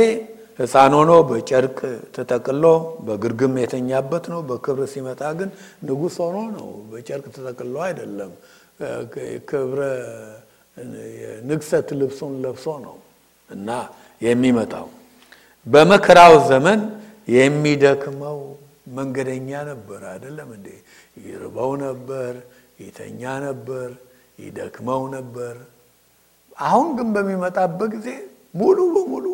ሕፃን ሆኖ በጨርቅ ተጠቅሎ በግርግም የተኛበት ነው። በክብር ሲመጣ ግን ንጉሥ ሆኖ ነው። በጨርቅ ተጠቅሎ አይደለም። ክብረ ንግሰት ልብሱን ለብሶ ነው እና የሚመጣው በመከራው ዘመን የሚደክመው መንገደኛ ነበር። አይደለም እንዴ? ይርበው ነበር፣ ይተኛ ነበር፣ ይደክመው ነበር። አሁን ግን በሚመጣበት ጊዜ ሙሉ በሙሉ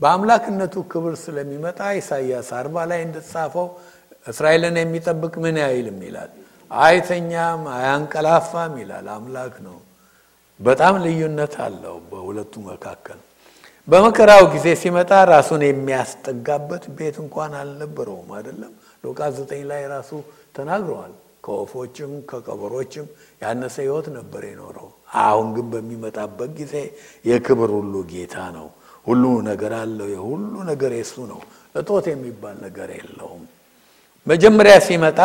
በአምላክነቱ ክብር ስለሚመጣ ኢሳይያስ አርባ ላይ እንደተጻፈው እስራኤልን የሚጠብቅ ምን አይልም ይላል፣ አይተኛም አያንቀላፋም ይላል። አምላክ ነው። በጣም ልዩነት አለው በሁለቱ መካከል። በመከራው ጊዜ ሲመጣ ራሱን የሚያስጠጋበት ቤት እንኳን አልነበረውም። አይደለም ሉቃስ ዘጠኝ ላይ ራሱ ተናግረዋል። ከወፎችም ከቀበሮችም ያነሰ ሕይወት ነበር የኖረው። አሁን ግን በሚመጣበት ጊዜ የክብር ሁሉ ጌታ ነው። ሁሉ ነገር አለው። የሁሉ ነገር የሱ ነው። እጦት የሚባል ነገር የለውም። መጀመሪያ ሲመጣ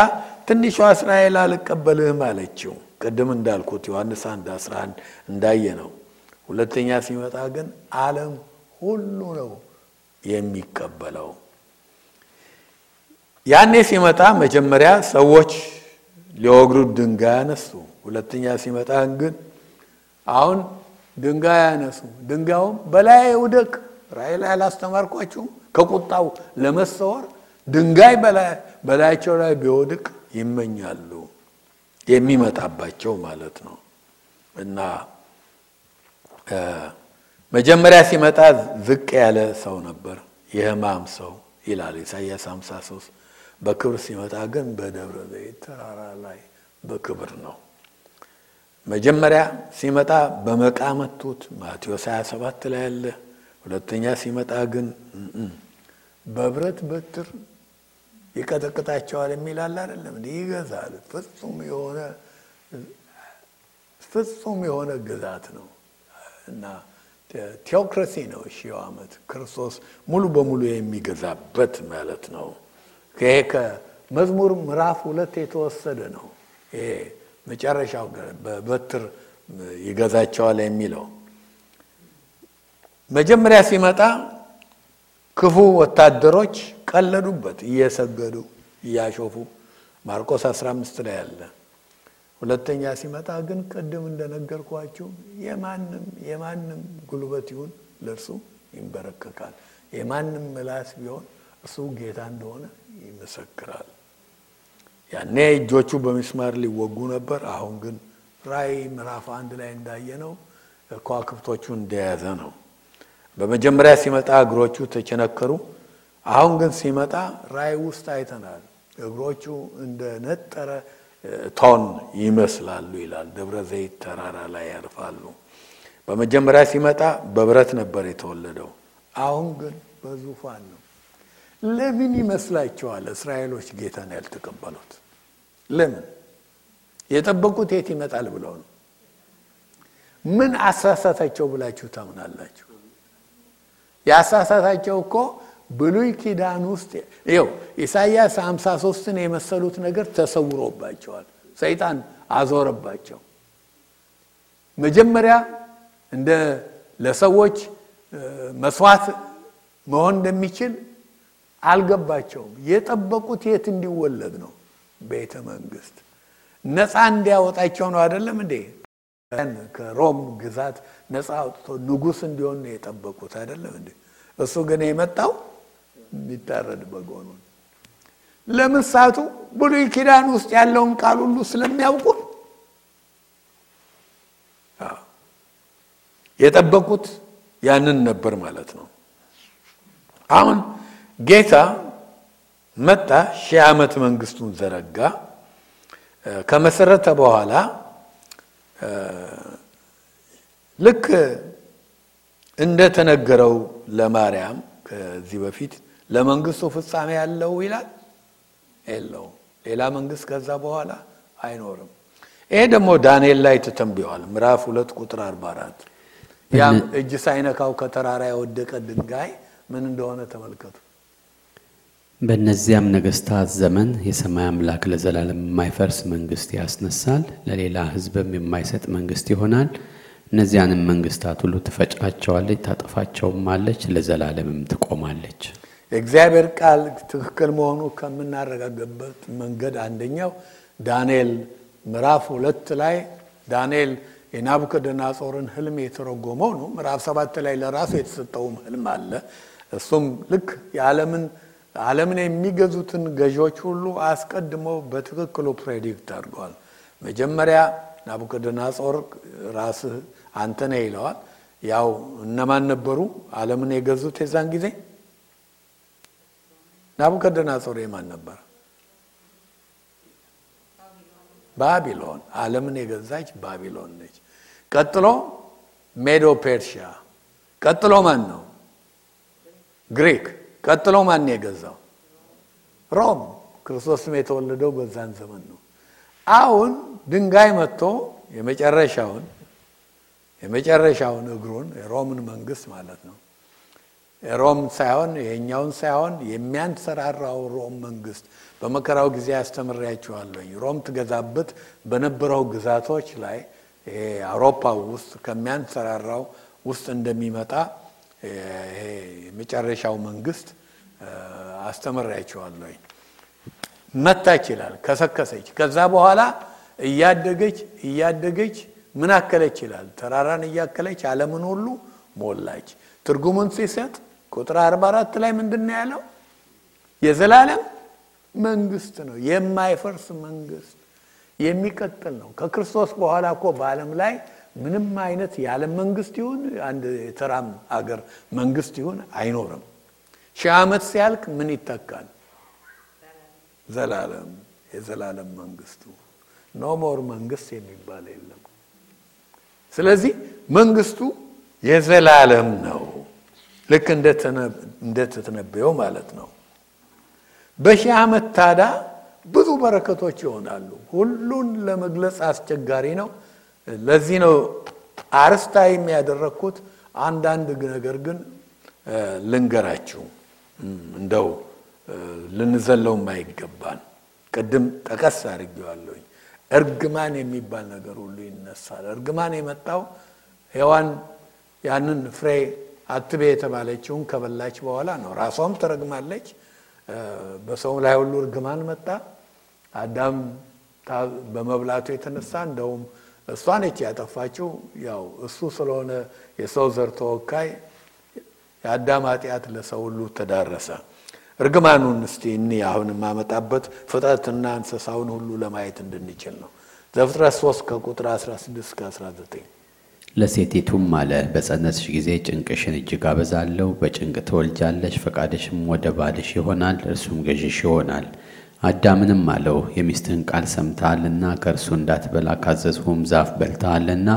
ትንሿ እስራኤል አልቀበልህም አለችው። ቅድም እንዳልኩት ዮሐንስ 1 11 እንዳየ ነው። ሁለተኛ ሲመጣ ግን ዓለም ሁሉ ነው የሚቀበለው። ያኔ ሲመጣ መጀመሪያ ሰዎች ሊወግሩት ድንጋይ አነሱ። ሁለተኛ ሲመጣ ግን አሁን ድንጋይ ያነሱ፣ ድንጋዩም በላይ ውደቅ። ራእይ ላይ አላስተማርኳችሁም? ከቁጣው ለመሰወር ድንጋይ በላያቸው ላይ ቢወድቅ ይመኛሉ። የሚመጣባቸው ማለት ነው እና መጀመሪያ ሲመጣ ዝቅ ያለ ሰው ነበር፣ የሕማም ሰው ይላል ኢሳይያስ 53 በክብር ሲመጣ ግን በደብረ ዘይት ተራራ ላይ በክብር ነው። መጀመሪያ ሲመጣ በመቃ መቱት፣ ማቴዎስ 27 ላይ ያለ። ሁለተኛ ሲመጣ ግን በብረት በትር ይቀጠቅጣቸዋል የሚል አለ አይደለም? ይገዛል። ፍጹም የሆነ ፍጹም የሆነ ግዛት ነው እና ቴዎክራሲ ነው ሺው ዓመት ክርስቶስ ሙሉ በሙሉ የሚገዛበት ማለት ነው። ይሄ ከመዝሙር ምዕራፍ ሁለት የተወሰደ ነው። መጨረሻው በበትር ይገዛቸዋል የሚለው መጀመሪያ ሲመጣ ክፉ ወታደሮች ቀለዱበት እየሰገዱ እያሾፉ ማርቆስ 15 ላይ ያለ። ሁለተኛ ሲመጣ ግን ቅድም እንደነገርኳችሁ የማንም የማንም ጉልበት ይሁን ለእርሱ ይንበረከካል። የማንም ምላስ ቢሆን እርሱ ጌታ እንደሆነ ይመሰክራል። ያኔ እጆቹ በሚስማር ሊወጉ ነበር። አሁን ግን ራእይ ምዕራፍ አንድ ላይ እንዳየነው ከዋክብቶቹ እንደያዘ ነው። በመጀመሪያ ሲመጣ እግሮቹ ተቸነከሩ። አሁን ግን ሲመጣ ራእይ ውስጥ አይተናል። እግሮቹ እንደ ነጠረ ቶን ይመስላሉ ይላል። ደብረ ዘይት ተራራ ላይ ያርፋሉ። በመጀመሪያ ሲመጣ በብረት ነበር የተወለደው። አሁን ግን በዙፋን ነው። ለምን ይመስላችኋል እስራኤሎች ጌታን ያልተቀበሉት? ለምን? የጠበቁት የት ይመጣል ብለው ነው። ምን አሳሳታቸው ብላችሁ ታምናላችሁ? ያሳሳታቸው እኮ ብሉይ ኪዳን ውስጥ ይኸው ኢሳይያስ 53ን የመሰሉት ነገር ተሰውሮባቸዋል። ሰይጣን አዞረባቸው። መጀመሪያ እንደ ለሰዎች መስዋዕት መሆን እንደሚችል አልገባቸውም። የጠበቁት የት እንዲወለድ ነው? ቤተ መንግስት ነፃ እንዲያወጣቸው ነው። አይደለም እንዴ? ከሮም ግዛት ነፃ አውጥቶ ንጉሥ እንዲሆን ነው የጠበቁት። አይደለም እንዴ? እሱ ግን የመጣው የሚታረድ በጎኑ ለምን ሳቱ? ብሉይ ኪዳን ውስጥ ያለውን ቃል ሁሉ ስለሚያውቁ የጠበቁት ያንን ነበር ማለት ነው። አሁን ጌታ መጣ፣ ሺህ ዓመት መንግስቱን ዘረጋ። ከመሰረተ በኋላ ልክ እንደተነገረው ለማርያም ከዚህ በፊት ለመንግስቱ ፍጻሜ ያለው ይላል የለው ሌላ መንግስት ከዛ በኋላ አይኖርም። ይሄ ደግሞ ዳንኤል ላይ ተተንብዋል። ምዕራፍ ሁለት ቁጥር አርባ አራት ያም እጅ ሳይነካው ከተራራ የወደቀ ድንጋይ ምን እንደሆነ ተመልከቱ። በእነዚያም ነገስታት ዘመን የሰማይ አምላክ ለዘላለም የማይፈርስ መንግስት ያስነሳል፣ ለሌላ ሕዝብም የማይሰጥ መንግስት ይሆናል። እነዚያንም መንግስታት ሁሉ ትፈጫቸዋለች፣ ታጠፋቸውም አለች፣ ለዘላለምም ትቆማለች። የእግዚአብሔር ቃል ትክክል መሆኑ ከምናረጋገበት መንገድ አንደኛው ዳንኤል ምዕራፍ ሁለት ላይ ዳንኤል የናቡከደነጾርን ህልም የተረጎመው ነው። ምዕራፍ ሰባት ላይ ለራሱ የተሰጠውም ህልም አለ። እሱም ልክ የዓለምን ዓለምን የሚገዙትን ገዢዎች ሁሉ አስቀድሞ በትክክሉ ፕሬዲክት አድርገዋል። መጀመሪያ ናቡከደነጾር ራስህ አንተ ነህ ይለዋል። ያው እነማን ነበሩ ዓለምን የገዙት የዛን ጊዜ? ናቡከደነጾር የማን ነበር? ባቢሎን። ዓለምን የገዛች ባቢሎን ነች። ቀጥሎ ሜዶ ፔርሺያ፣ ቀጥሎ ማን ነው? ግሪክ። ቀጥሎ ማን የገዛው? ሮም። ክርስቶስም የተወለደው በዛን ዘመን ነው። አሁን ድንጋይ መጥቶ የመጨረሻውን የመጨረሻውን እግሩን የሮምን መንግስት ማለት ነው ሮም ሳይሆን የኛውን ሳይሆን የሚያንሰራራው ሮም መንግስት በመከራው ጊዜ ያስተምሬያችኋለሁኝ። ሮም ትገዛበት በነበረው ግዛቶች ላይ አውሮፓ ውስጥ ከሚያንሰራራው ውስጥ እንደሚመጣ ይሄ የመጨረሻው መንግስት አስተምሬያችኋለሁኝ። መታች ይላል፣ ከሰከሰች። ከዛ በኋላ እያደገች እያደገች ምን አከለች ይላል፣ ተራራን እያከለች ዓለምን ሁሉ ሞላች። ትርጉሙን ሲሰጥ ቁጥር 44 ላይ ምንድን ነው ያለው? የዘላለም መንግስት ነው፣ የማይፈርስ መንግስት የሚቀጥል ነው። ከክርስቶስ በኋላ እኮ በዓለም ላይ ምንም አይነት የዓለም መንግስት ይሁን አንድ የተራም አገር መንግስት ይሁን አይኖርም። ሺህ ዓመት ሲያልቅ ምን ይተካል? ዘላለም የዘላለም መንግስቱ no more መንግስት የሚባል የለም። ስለዚህ መንግስቱ የዘላለም ነው። ልክ እንደተተነበየው ማለት ነው። በሺህ ዓመት ታዳ ብዙ በረከቶች ይሆናሉ። ሁሉን ለመግለጽ አስቸጋሪ ነው። ለዚህ ነው አርስታ የሚያደረግኩት። አንዳንድ ነገር ግን ልንገራችሁ፣ እንደው ልንዘለው የማይገባን ቅድም ጠቀስ አድርጌዋለሁኝ። እርግማን የሚባል ነገር ሁሉ ይነሳል። እርግማን የመጣው ሔዋን ያንን ፍሬ አትቤ የተባለችውን ከበላች በኋላ ነው። ራሷም ትረግማለች። በሰው ላይ ሁሉ እርግማን መጣ። አዳም በመብላቱ የተነሳ እንደውም እሷ ነች ያጠፋችው። ያው እሱ ስለሆነ የሰው ዘር ተወካይ የአዳም ኃጢአት ለሰው ሁሉ ተዳረሰ። እርግማኑን እስቲ እኒ አሁን የማመጣበት ፍጥረትና እንስሳውን ሁሉ ለማየት እንድንችል ነው። ዘፍጥረት 3 ከቁጥር 16 እስከ 19 ለሴቲቱም አለ በጸነስሽ ጊዜ ጭንቅሽን እጅግ አበዛለሁ፣ በጭንቅ ትወልጃለሽ፣ ፈቃድሽም ወደ ባልሽ ይሆናል፣ እርሱም ገዥሽ ይሆናል። አዳምንም አለው የሚስትህን ቃል ሰምተሃልና ከእርሱ እንዳትበላ ካዘዝሁም ዛፍ በልተሃልና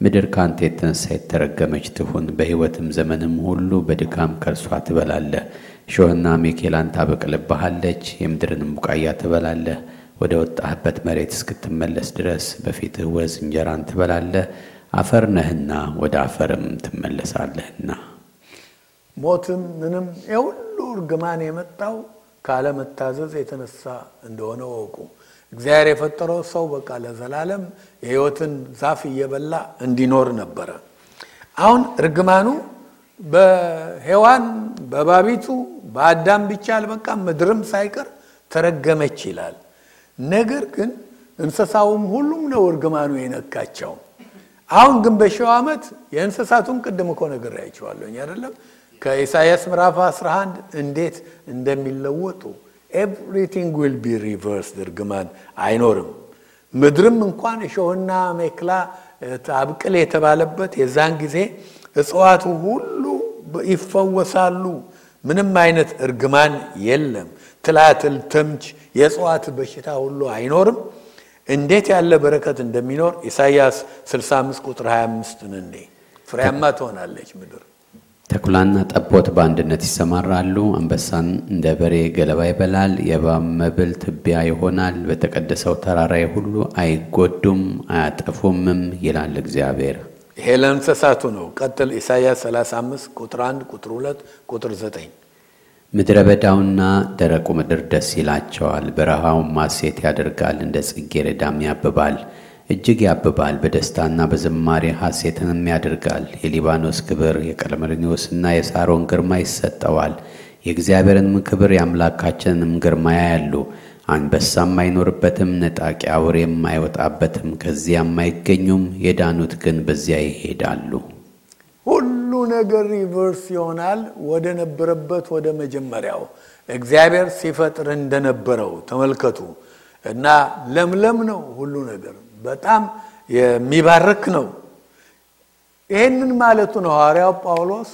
ምድር ካንተ የተነሳ የተረገመች ትሁን፣ በሕይወትም ዘመንም ሁሉ በድካም ከእርሷ ትበላለህ። እሾህና አሜኬላን ታበቅልብሃለች፣ የምድርንም ቡቃያ ትበላለህ። ወደ ወጣህበት መሬት እስክትመለስ ድረስ በፊትህ ወዝ እንጀራን ትበላለህ አፈር ነህና ወደ አፈርም ትመለሳለህና። ሞትም ምንም የሁሉ እርግማን የመጣው ካለመታዘዝ የተነሳ እንደሆነ ወቁ። እግዚአብሔር የፈጠረው ሰው በቃ ለዘላለም የሕይወትን ዛፍ እየበላ እንዲኖር ነበረ። አሁን እርግማኑ በሔዋን በባቢቱ በአዳም ብቻ አልበቃም፣ ምድርም ሳይቀር ተረገመች ይላል። ነገር ግን እንስሳውም ሁሉም ነው እርግማኑ የነካቸው። አሁን ግን በሺው ዓመት የእንስሳቱን ቅድም እኮ ነግሬያችኋለሁኝ አይደለም? ከኢሳይያስ ምዕራፍ 11 እንዴት እንደሚለወጡ everything will be reverse፣ እርግማን አይኖርም። ምድርም እንኳን እሾህና አሜኬላ አብቅል የተባለበት የዛን ጊዜ እጽዋቱ ሁሉ ይፈወሳሉ። ምንም አይነት እርግማን የለም። ትላትል፣ ተምች፣ የእጽዋት በሽታ ሁሉ አይኖርም። እንዴት ያለ በረከት እንደሚኖር ኢሳይያስ 65 ቁጥር 25 እንኔ ፍሬያማ ትሆናለች ምድር። ተኩላና ጠቦት በአንድነት ይሰማራሉ። አንበሳን እንደ በሬ ገለባ ይበላል። የእባብ መብል ትቢያ ይሆናል። በተቀደሰው ተራራዬ ሁሉ አይጎዱም አያጠፉምም ይላል እግዚአብሔር። ይሄ ለእንስሳቱ ነው። ቀጥል ኢሳይያስ 35 ቁጥር 1 ቁጥር 2 ቁጥር 9 ምድረ በዳውና ደረቁ ምድር ደስ ይላቸዋል፣ በረሃውም ሐሴት ያደርጋል፣ እንደ ጽጌረዳም ያብባል፣ እጅግ ያብባል። በደስታና በዝማሬ ሐሴትንም ያደርጋል። የሊባኖስ ክብር የቀርሜሎስና የሳሮን ግርማ ይሰጠዋል። የእግዚአብሔርንም ክብር የአምላካችንንም ግርማ ያያሉ። አንበሳም አይኖርበትም፣ ነጣቂ አውሬም አይወጣበትም፣ ከዚያም አይገኙም። የዳኑት ግን በዚያ ይሄዳሉ። ሁሉ ነገር reverse ይሆናል ወደ ነበረበት ወደ መጀመሪያው እግዚአብሔር ሲፈጥር እንደነበረው ተመልከቱ። እና ለምለም ነው ሁሉ ነገር በጣም የሚባርክ ነው። ይህንን ማለቱ ነው ሐዋርያው ጳውሎስ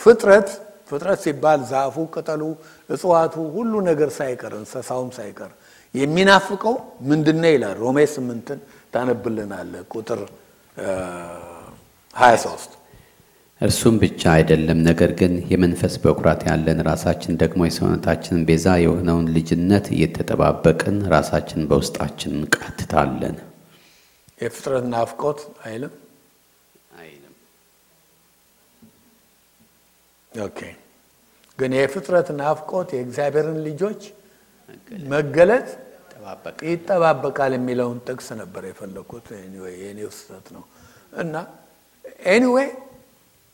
ፍጥረት ፍጥረት ሲባል ዛፉ፣ ቅጠሉ፣ እጽዋቱ ሁሉ ነገር ሳይቀር እንስሳውም ሳይቀር የሚናፍቀው ምንድን ይላል። ሮሜ ስምንትን ታነብልናለ ቁጥር 23 እርሱም ብቻ አይደለም፣ ነገር ግን የመንፈስ በኩራት ያለን ራሳችን ደግሞ የሰውነታችንን ቤዛ የሆነውን ልጅነት እየተጠባበቅን ራሳችን በውስጣችን እንቃትታለን። የፍጥረት ናፍቆት አይልም። okay ግን የፍጥረት ናፍቆት የእግዚአብሔርን ልጆች መገለጥ ይጠባበቃል የሚለውን ጥቅስ ነበር የፈለግኩት። የኔው ስህተት ነው እና anyway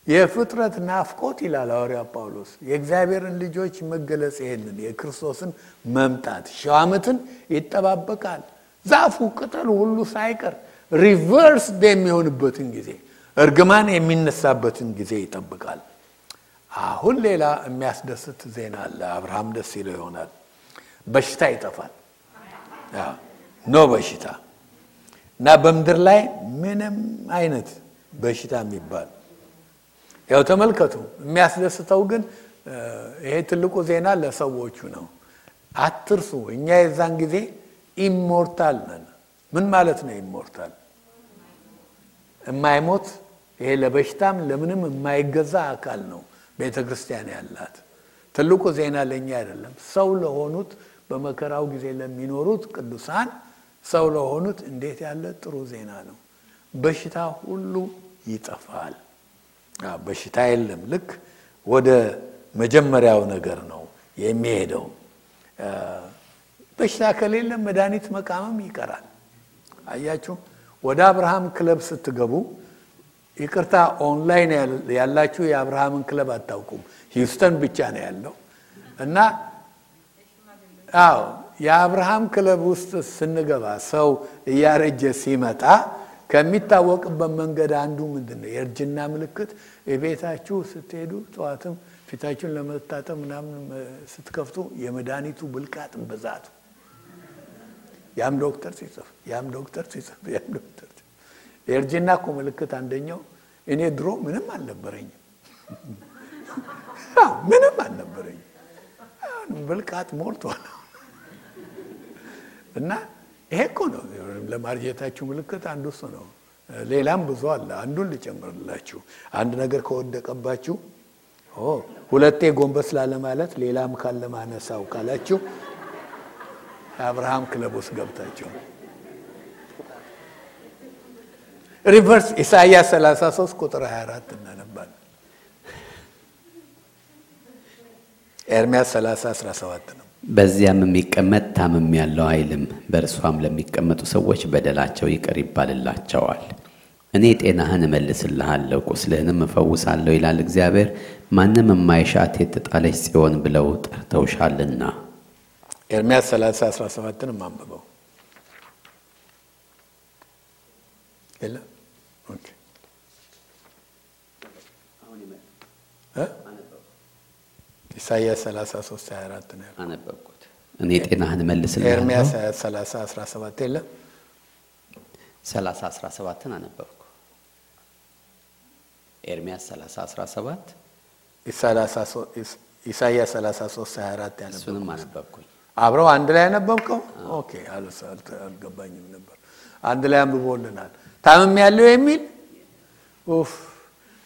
የፍጥረት ናፍቆት ይላል ሐዋርያ ጳውሎስ የእግዚአብሔርን ልጆች መገለጽ ይሄንን የክርስቶስን መምጣት ሺህ ዓመትን ይጠባበቃል። ዛፉ ቅጠሉ ሁሉ ሳይቀር reverse የሚሆንበትን ጊዜ እርግማን የሚነሳበትን ጊዜ ይጠብቃል። አሁን ሌላ የሚያስደስት ዜና አለ። አብርሃም ደስ ይለው ይሆናል። በሽታ ይጠፋል። no በሽታ እና በምድር ላይ ምንም አይነት በሽታ የሚባል ያው ተመልከቱ። የሚያስደስተው ግን ይሄ ትልቁ ዜና ለሰዎቹ ነው። አትርሱ፣ እኛ የዛን ጊዜ immortal ነን። ምን ማለት ነው ኢሞርታል? የማይሞት ይሄ ለበሽታም ለምንም የማይገዛ አካል ነው ቤተ ክርስቲያን ያላት። ትልቁ ዜና ለእኛ አይደለም፣ ሰው ለሆኑት በመከራው ጊዜ ለሚኖሩት ቅዱሳን ሰው ለሆኑት እንዴት ያለ ጥሩ ዜና ነው። በሽታ ሁሉ ይጠፋል። በሽታ የለም። ልክ ወደ መጀመሪያው ነገር ነው የሚሄደው። በሽታ ከሌለ መድኃኒት መቃም ይቀራል። አያችሁ፣ ወደ አብርሃም ክለብ ስትገቡ ይቅርታ፣ ኦንላይን ያላችሁ የአብርሃምን ክለብ አታውቁም። ሂውስተን ብቻ ነው ያለው እና አዎ የአብርሃም ክለብ ውስጥ ስንገባ ሰው እያረጀ ሲመጣ ከሚታወቅበት መንገድ አንዱ ምንድን ነው? የእርጅና ምልክት የቤታችሁ ስትሄዱ ጠዋትም ፊታችሁን ለመታጠብ ምናምን ስትከፍቱ የመድኃኒቱ ብልቃጥም ብዛቱ ያም ዶክተር ሲጽፍ ያም ዶክተር ሲጽፍ ያም ዶክተር የእርጅና እኮ ምልክት አንደኛው። እኔ ድሮ ምንም አልነበረኝም። ምንም አልነበረኝም። ብልቃጥ ሞልቷል። እና ይሄ እኮ ነው። ለማርጀታችሁ ምልክት አንዱ እሱ ነው። ሌላም ብዙ አለ። አንዱን ልጨምርላችሁ። አንድ ነገር ከወደቀባችሁ ሁለቴ ጎንበስ ላለ ማለት ሌላም ካለ ካላችሁ አብርሃም ክለብ ውስጥ ገብታችሁ reverse ኢሳይያስ 33 ቁጥር 24 እናነባለን። ኤርሚያስ 30 17 ነው። በዚያም የሚቀመጥ ታምሜያለሁ አይልም፣ በእርሷም ለሚቀመጡ ሰዎች በደላቸው ይቅር ይባልላቸዋል። እኔ ጤናህን እመልስልሃለሁ፣ ቁስልህንም እፈውሳለሁ ይላል እግዚአብሔር። ማንም የማይሻት የተጣለች ጽዮን ብለው ጠርተውሻልና። ኤርሚያስ 30 17ንም አንብበው የለም ኢሳይያስ 33 24 ነው አነበብኩት። እኔ ጤናህን እመልስልሃለሁ። ኤርሚያስ 30 17 የለም 30 17ን አነበብኩ። ኤርሚያስ 30 17 ኢሳይያስ 33 24 ያነበብኩት። እሱንም አነበብኩኝ። አብረው አንድ ላይ ያነበብከው? okay አልገባኝም ነበር። አንድ ላይ አንብቦልናል። ታምሜያለሁ የሚል ኡፍ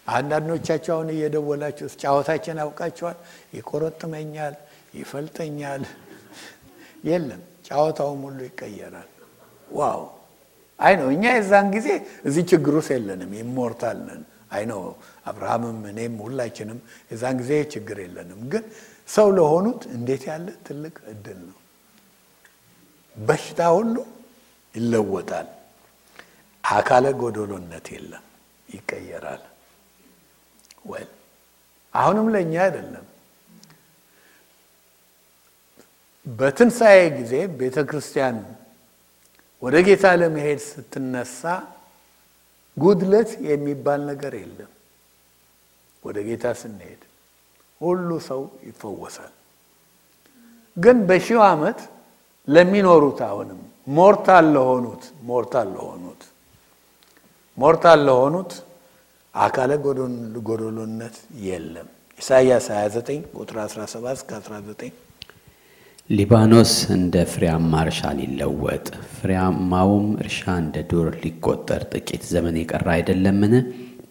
አንዳንዶቻቸው አሁን እየደወላችሁ ጫወታችን ያውቃቸዋል። ይቆረጥመኛል፣ ይፈልጠኛል። የለም ጫወታውም ሁሉ ይቀየራል። wow አይ ነው። እኛ የዛን ጊዜ እዚህ ችግር ውስጥ የለንም፣ immortal አይ ነው አብርሃምም እኔም ሁላችንም የዛን ጊዜ ችግር የለንም። ግን ሰው ለሆኑት እንዴት ያለ ትልቅ እድል ነው። በሽታ ሁሉ ይለወጣል። አካለ ጎዶሎነት የለም፣ ይቀየራል። ወል አሁንም ለእኛ አይደለም። በትንሣኤ ጊዜ ቤተ ክርስቲያን ወደ ጌታ ለመሄድ ስትነሳ ጉድለት የሚባል ነገር የለም። ወደ ጌታ ስንሄድ ሁሉ ሰው ይፈወሳል። ግን በሺው ዓመት ለሚኖሩት አሁንም mortal ለሆኑት mortal ለሆኑት mortal ለሆኑት አካለ ጎዶሎነት የለም። ኢሳይያስ 29 ቁጥር 17 እስከ 19 ሊባኖስ እንደ ፍሬያማ እርሻ ሊለወጥ ፍሬያማውም እርሻ እንደ ዱር ሊቆጠር ጥቂት ዘመን የቀረ አይደለምን?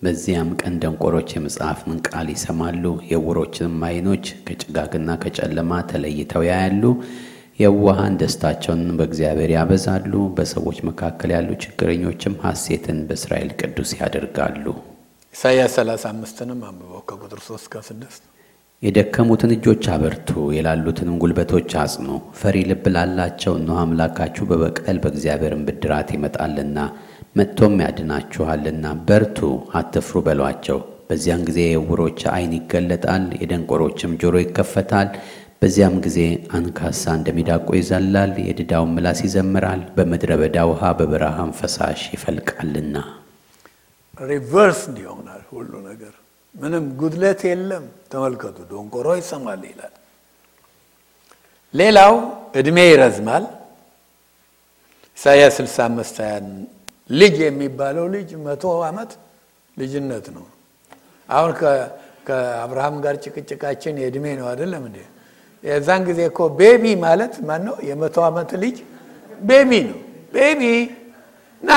በዚያም ቀን ደንቆሮች የመጽሐፍን ቃል ይሰማሉ፣ የዕውሮችም ዓይኖች ከጭጋግና ከጨለማ ተለይተው ያያሉ። የዋሃን ደስታቸውን በእግዚአብሔር ያበዛሉ። በሰዎች መካከል ያሉ ችግረኞችም ሐሴትን በእስራኤል ቅዱስ ያደርጋሉ። ኢሳይያስ 35ንም አንብበው ከቁጥር 3 እስከ 6 የደከሙትን እጆች አበርቱ፣ የላሉትንም ጉልበቶች አጽኑ። ፈሪ ልብ ላላቸው እነሆ አምላካችሁ በበቀል በእግዚአብሔርን ብድራት ይመጣልና መጥቶም ያድናችኋልና በርቱ፣ አትፍሩ በሏቸው። በዚያን ጊዜ የዕውሮች ዓይን ይገለጣል፣ የደንቆሮችም ጆሮ ይከፈታል። በዚያም ጊዜ አንካሳ እንደሚዳቆ ይዘላል፣ የድዳውን ምላስ ይዘምራል። በምድረ በዳ ውሃ በበረሃም ፈሳሽ ይፈልቃልና። reverse ይሆናል ሁሉ ነገር። ምንም ጉድለት የለም። ተመልከቱ፣ ደንቆሮ ይሰማል ይላል። ሌላው እድሜ ይረዝማል። ኢሳይያስ 65 ልጅ የሚባለው ልጅ መቶ ዓመት ልጅነት ነው። አሁን ከአብርሃም ጋር ጭቅጭቃችን የእድሜ ነው አይደለም እንዴ? የዛን ጊዜ እኮ baby ማለት ማን ነው? የመቶ ዓመት ልጅ baby ነው። baby ና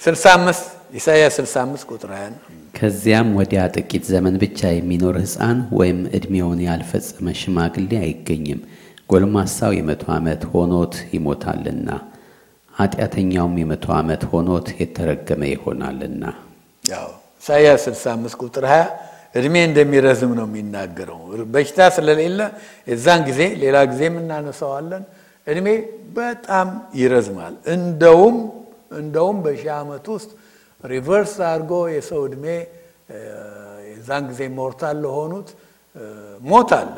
65 ኢሳይያስ 65 ቁጥር 20 ከዚያም ወዲያ ጥቂት ዘመን ብቻ የሚኖር ሕፃን ወይም ዕድሜውን ያልፈጸመ ሽማግሌ አይገኝም። ጎልማሳው የመቶ ዓመት ሆኖት ይሞታልና ኃጢአተኛውም የመቶ ዓመት ሆኖት የተረገመ ይሆናልና። ያው ኢሳይያስ 65 ቁጥር 20 እድሜ እንደሚረዝም ነው የሚናገረው። በሽታ ስለሌለ የዛን ጊዜ ሌላ ጊዜም እናነሳዋለን። እድሜ በጣም ይረዝማል። እንደውም እንደውም በሺህ ዓመት ውስጥ reverse አድርጎ የሰው እድሜ የዛን ጊዜ mortal ለሆኑት ሞት አለ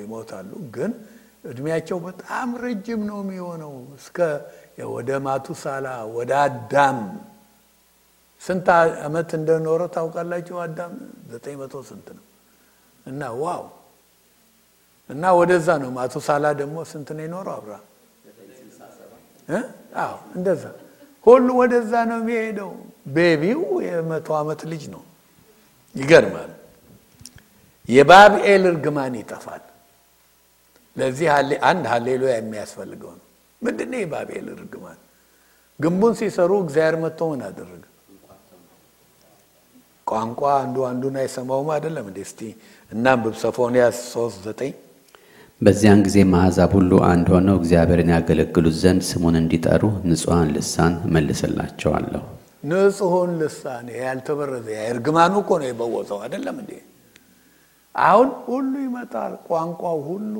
ይሞታሉ። ግን እድሜያቸው በጣም ረጅም ነው የሚሆነው እስከ ወደ ማቱሳላ ወደ አዳም ስንት ዓመት እንደኖረ ታውቃላችሁ? አዳም ዘጠኝ መቶ ስንት ነው እና ዋው እና ወደዛ ነው። ማቱሳላ ደግሞ ስንት ነው የኖረው? አብርሃም አዎ እንደዛ ሁሉ ወደዛ ነው የሚሄደው። ቤቢው የመቶ ዓመት ልጅ ነው። ይገርማል። የባብኤል እርግማን ይጠፋል። ለዚህ አንድ ሀሌሉያ የሚያስፈልገው ነው። ምንድን ነው የባብኤል እርግማን? ግንቡን ሲሰሩ እግዚአብሔር መጥቶ ምን አደረገ? ቋንቋ አንዱ አንዱን አይሰማውም አይደለም እንዴ? እስቲ እናንብብ ሶፎንያስ ሶስት ዘጠኝ በዚያን ጊዜ አሕዛብ ሁሉ አንድ ሆነው እግዚአብሔርን ያገለግሉት ዘንድ ስሙን እንዲጠሩ ንጹሐን ልሳን እመልስላቸዋለሁ። ንጹሑን ልሳን ያልተበረዘ እርግማኑ እኮ ነው የበወዘው አይደለም እንዴ? አሁን ሁሉ ይመጣል። ቋንቋው ሁሉ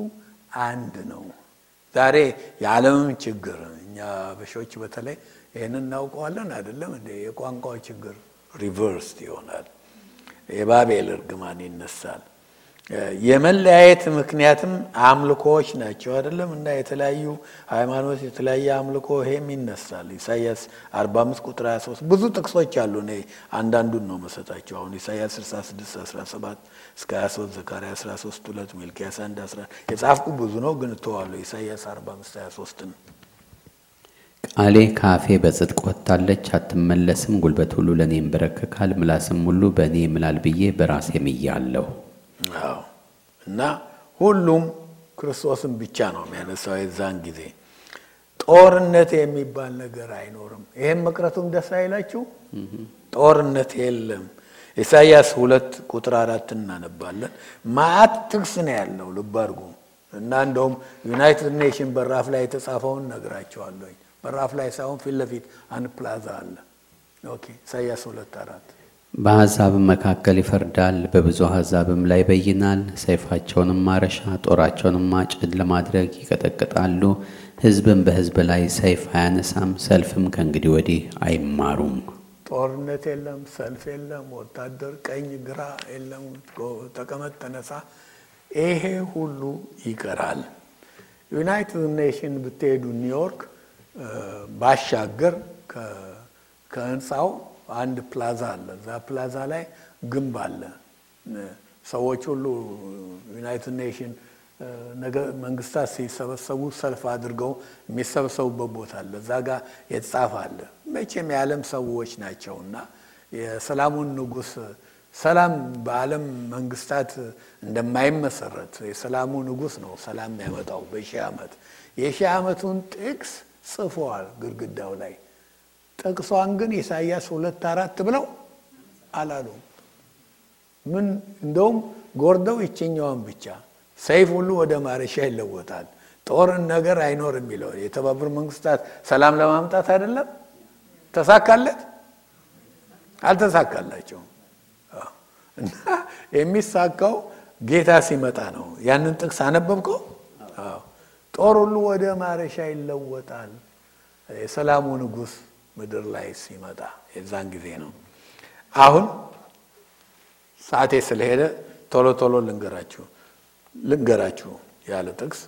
አንድ ነው። ዛሬ የዓለምም ችግር እኛ አበሾች በተለይ ይህን እናውቀዋለን አይደለም እንዴ? የቋንቋው ችግር reverse ይሆናል። የባቤል እርግማን ይነሳል። የመለያየት ምክንያትም አምልኮዎች ናቸው አይደለም እና የተለያዩ ሃይማኖት የተለያየ አምልኮ ይሄም ይነሳል። ኢሳያስ 45 ቁጥር 23 ብዙ ጥቅሶች አሉ። እኔ አንዳንዱን ነው መሰጣቸው። አሁን ኢሳያስ 66 17 እስከ 23 ዘካርያስ 13 2 ሚልክያስ 1 11 የጻፍኩ ብዙ ነው ግን እተዋለሁ። ኢሳያስ 45 23 ነው። ቃሌ ከአፌ በጽድቅ ወጥታለች አትመለስም። ጉልበት ሁሉ ለእኔ ይንበረከካል፣ ምላስም ሁሉ በእኔ ይምላል ብዬ በራሴ ምያለሁ። እና ሁሉም ክርስቶስን ብቻ ነው የሚያነሳው። የዛን ጊዜ ጦርነት የሚባል ነገር አይኖርም። ይሄም መቅረቱም ደስ አይላችሁ? ጦርነት የለም። ኢሳይያስ ሁለት ቁጥር አራት እናነባለን። መዓት ጥቅስ ነው ያለው ልብ እና እንደውም United Nation በራፍ ላይ የተጻፈውን እነግራችኋለሁኝ። በራፍ ላይ ሳይሆን ፊት ለፊት አንድ ፕላዛ አለ። okay ሁለት አራት በአሕዛብም መካከል ይፈርዳል፣ በብዙ አሕዛብም ላይ ይበይናል። ሰይፋቸውንም ማረሻ ጦራቸውንም ማጭድ ለማድረግ ይቀጠቅጣሉ። ሕዝብም በሕዝብ ላይ ሰይፍ አያነሳም፣ ሰልፍም ከእንግዲህ ወዲህ አይማሩም። ጦርነት የለም፣ ሰልፍ የለም፣ ወታደር ቀኝ ግራ የለም፣ ተቀመጥ ተነሳ፣ ይሄ ሁሉ ይቀራል። United Nation ብትሄዱ ኒውዮርክ ባሻገር ከህንፃው አንድ ፕላዛ አለ። እዛ ፕላዛ ላይ ግንብ አለ። ሰዎች ሁሉ United Nation መንግስታት ሲሰበሰቡ ሰልፍ አድርገው የሚሰበሰቡበት ቦታ አለ። እዛ ጋር የተጻፈ አለ። መቼም የዓለም ሰዎች ናቸው እና የሰላሙን ንጉሥ ሰላም በዓለም መንግስታት እንደማይመሰረት የሰላሙ ንጉሥ ነው ሰላም የሚያመጣው በሺህ ዓመት የሺህ ዓመቱን ጥቅስ ጽፈዋል ግድግዳው ላይ ጥቅሷን ግን ኢሳይያስ ሁለት አራት ብለው አላሉም። ምን እንደውም ጎርደው ይችኛዋን ብቻ ሰይፍ ሁሉ ወደ ማረሻ ይለወጣል፣ ጦርን ነገር አይኖር የሚለው የተባበሩ መንግስታት ሰላም ለማምጣት አይደለም። ተሳካለት? አልተሳካላቸውም። እና የሚሳካው ጌታ ሲመጣ ነው። ያንን ጥቅስ አነበብከው? ጦር ሁሉ ወደ ማረሻ ይለወጣል። የሰላሙ ንጉሥ ምድር ላይ ሲመጣ የዛን ጊዜ ነው። አሁን ሰዓቴ ስለሄደ ቶሎ ቶሎ ልንገራችሁ ልንገራችሁ ያለ ጥቅስ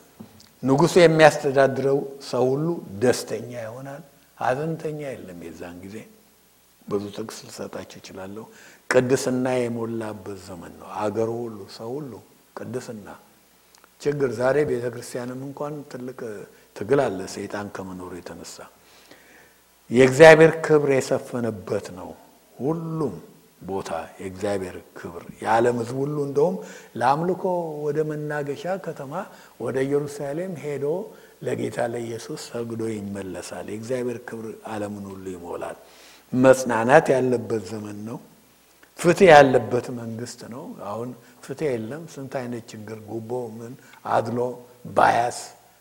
ንጉሱ የሚያስተዳድረው ሰው ሁሉ ደስተኛ ይሆናል፣ ሀዘንተኛ የለም። የዛን ጊዜ ብዙ ጥቅስ ልሰጣችሁ እችላለሁ። ቅድስና የሞላበት ዘመን ነው። አገሩ ሁሉ ሰው ሁሉ ቅድስና ችግር ዛሬ ቤተ ክርስቲያንም እንኳን ትልቅ ትግል አለ፣ ሰይጣን ከመኖሩ የተነሳ የእግዚአብሔር ክብር የሰፈነበት ነው። ሁሉም ቦታ የእግዚአብሔር ክብር የዓለም ሕዝብ ሁሉ እንደውም ለአምልኮ ወደ መናገሻ ከተማ ወደ ኢየሩሳሌም ሄዶ ለጌታ ለኢየሱስ ሰግዶ ይመለሳል። የእግዚአብሔር ክብር ዓለምን ሁሉ ይሞላል። መጽናናት ያለበት ዘመን ነው። ፍትህ ያለበት መንግስት ነው። አሁን ፍትህ የለም። ስንት አይነት ችግር፣ ጉቦ፣ ምን አድሎ፣ ባያስ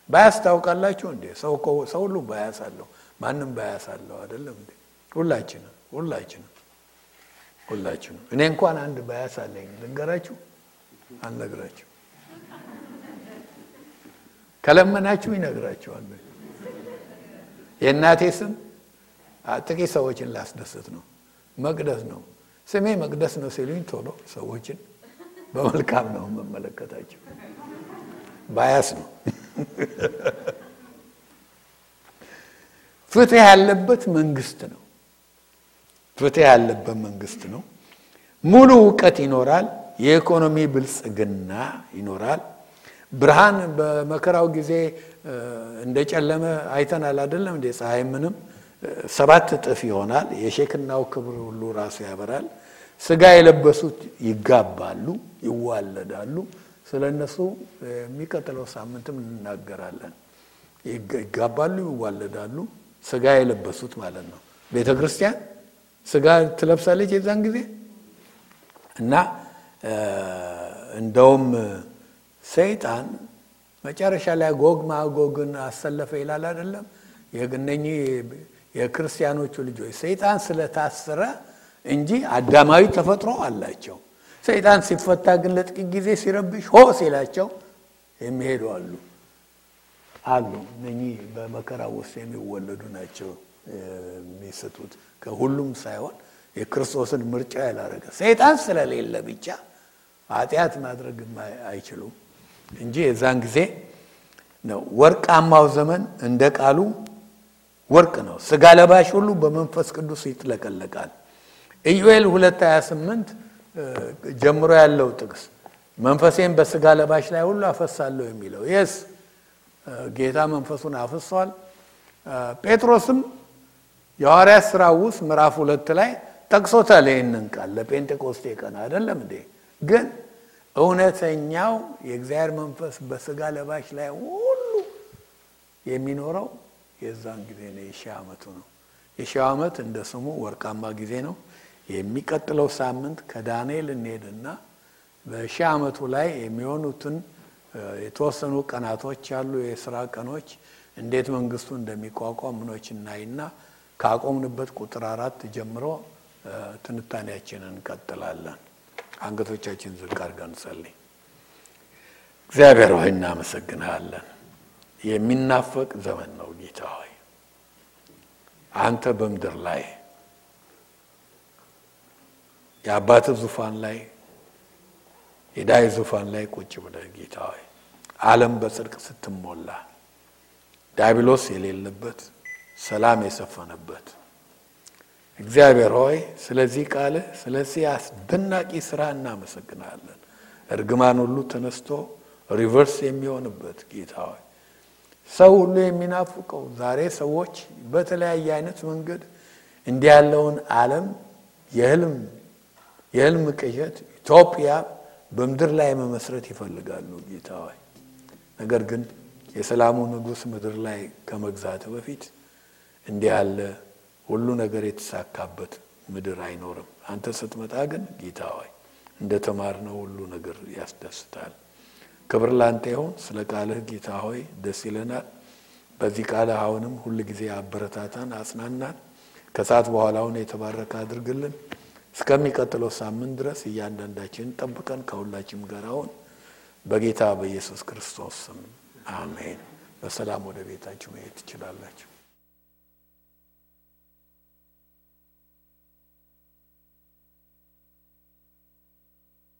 ባያስ ታውቃላችሁ እንዴ? ሰው ሁሉ ባያስ አለው። ማንም ባያስ አለው አይደለም እንዴ? ሁላችንም ሁላችንም ሁላችንም። እኔ እንኳን አንድ ባያስ አለኝ። ልንገራችሁ? አልነግራችሁ። ከለመናችሁ ይነግራችኋል። የእናቴ ስም ጥቂት ሰዎችን ላስደስት ነው። መቅደስ ነው ስሜ መቅደስ ነው ሲሉኝ ቶሎ ሰዎችን በመልካም ነው መመለከታቸው። ባያስ ነው። ፍትህ ያለበት መንግስት ነው። ፍትህ ያለበት መንግስት ነው። ሙሉ እውቀት ይኖራል። የኢኮኖሚ ብልጽግና ይኖራል። ብርሃን በመከራው ጊዜ እንደጨለመ አይተናል አይደለም እንደ ፀሐይ ምንም ሰባት እጥፍ ይሆናል። የሼክናው ክብር ሁሉ ራሱ ያበራል። ስጋ የለበሱት ይጋባሉ፣ ይዋለዳሉ። ስለ እነሱ የሚቀጥለው ሳምንትም እንናገራለን። ይጋባሉ፣ ይዋለዳሉ። ስጋ የለበሱት ማለት ነው። ቤተ ክርስቲያን ስጋ ትለብሳለች የዛን ጊዜ እና እንደውም ሰይጣን መጨረሻ ላይ ጎግ ማጎግን አሰለፈ ይላል አይደለም የእነኚህ የክርስቲያኖቹ ልጆች ሰይጣን ስለታሰረ እንጂ አዳማዊ ተፈጥሮ አላቸው። ሰይጣን ሲፈታ ግን ለጥቂት ጊዜ ሲረብሽ ሆ ሲላቸው የሚሄዱ አሉ አሉ። እነኚህ በመከራ ውስጥ የሚወለዱ ናቸው የሚስቱት። ከሁሉም ሳይሆን የክርስቶስን ምርጫ ያላረገ ሰይጣን ስለሌለ ብቻ ኃጢአት ማድረግ አይችሉም እንጂ የዛን ጊዜ ነው ወርቃማው ዘመን እንደ ቃሉ ወርቅ ነው። ስጋ ለባሽ ሁሉ በመንፈስ ቅዱስ ይጥለቀለቃል። ኢዩኤል 228 ጀምሮ ያለው ጥቅስ መንፈሴን በስጋ ለባሽ ላይ ሁሉ አፈሳለሁ የሚለው የስ ጌታ መንፈሱን አፍሷል። ጴጥሮስም የሐዋርያት ሥራ ውስጥ ምዕራፍ ሁለት ላይ ጠቅሶታል። ይህንን ቃል ለጴንጤቆስቴ ቀን አይደለም እንዴ? ግን እውነተኛው የእግዚአብሔር መንፈስ በስጋ ለባሽ ላይ ሁሉ የሚኖረው የዛን ጊዜ ነው። የሺህ ዓመቱ ነው። የሺህ ዓመት እንደ ስሙ ወርቃማ ጊዜ ነው። የሚቀጥለው ሳምንት ከዳንኤል እንሄድና በሺህ ዓመቱ ላይ የሚሆኑትን የተወሰኑ ቀናቶች ያሉ የስራ ቀኖች እንዴት መንግስቱ እንደሚቋቋም ምኖች እናይና ካቆምንበት ቁጥር አራት ጀምሮ ትንታኔያችንን እንቀጥላለን። አንገቶቻችን ዝቅ አድርገን እንጸልይ። እግዚአብሔር ሆይ እናመሰግንሃለን። የሚናፈቅ ዘመን ነው ጌታ ሆይ አንተ በምድር ላይ የአባትህ ዙፋን ላይ የዳዊት ዙፋን ላይ ቁጭ ብለህ ጌታ ሆይ ዓለም በጽድቅ ስትሞላ ዲያብሎስ የሌለበት ሰላም የሰፈነበት እግዚአብሔር ሆይ ስለዚህ ቃልህ ስለዚህ አስደናቂ ስራ እናመሰግናለን። እርግማን ሁሉ ተነስቶ reverse የሚሆንበት ጌታ ሆይ ሰው ሁሉ የሚናፍቀው ዛሬ ሰዎች በተለያየ አይነት መንገድ እንዲህ ያለውን ዓለም የህልም የህልም ቅዠት ኢትዮጵያ በምድር ላይ መመስረት ይፈልጋሉ ጌታ ሆይ። ነገር ግን የሰላሙ ንጉሥ ምድር ላይ ከመግዛት በፊት እንዲህ ያለ ሁሉ ነገር የተሳካበት ምድር አይኖርም። አንተ ስትመጣ ግን ጌታ ሆይ እንደ ተማርነው ሁሉ ነገር ያስደስታል። ክብር ላንተ ይሁን። ስለ ቃልህ ጌታ ሆይ ደስ ይለናል። በዚህ ቃልህ አሁንም ሁል ጊዜ አበረታታን፣ አጽናናን። ከሰዓት በኋላውን የተባረከ አድርግልን። እስከሚቀጥለው ሳምንት ድረስ እያንዳንዳችን ጠብቀን ከሁላችንም ጋር አሁን በጌታ በኢየሱስ ክርስቶስ ስም አሜን። በሰላም ወደ ቤታችሁ መሄድ ትችላላችሁ።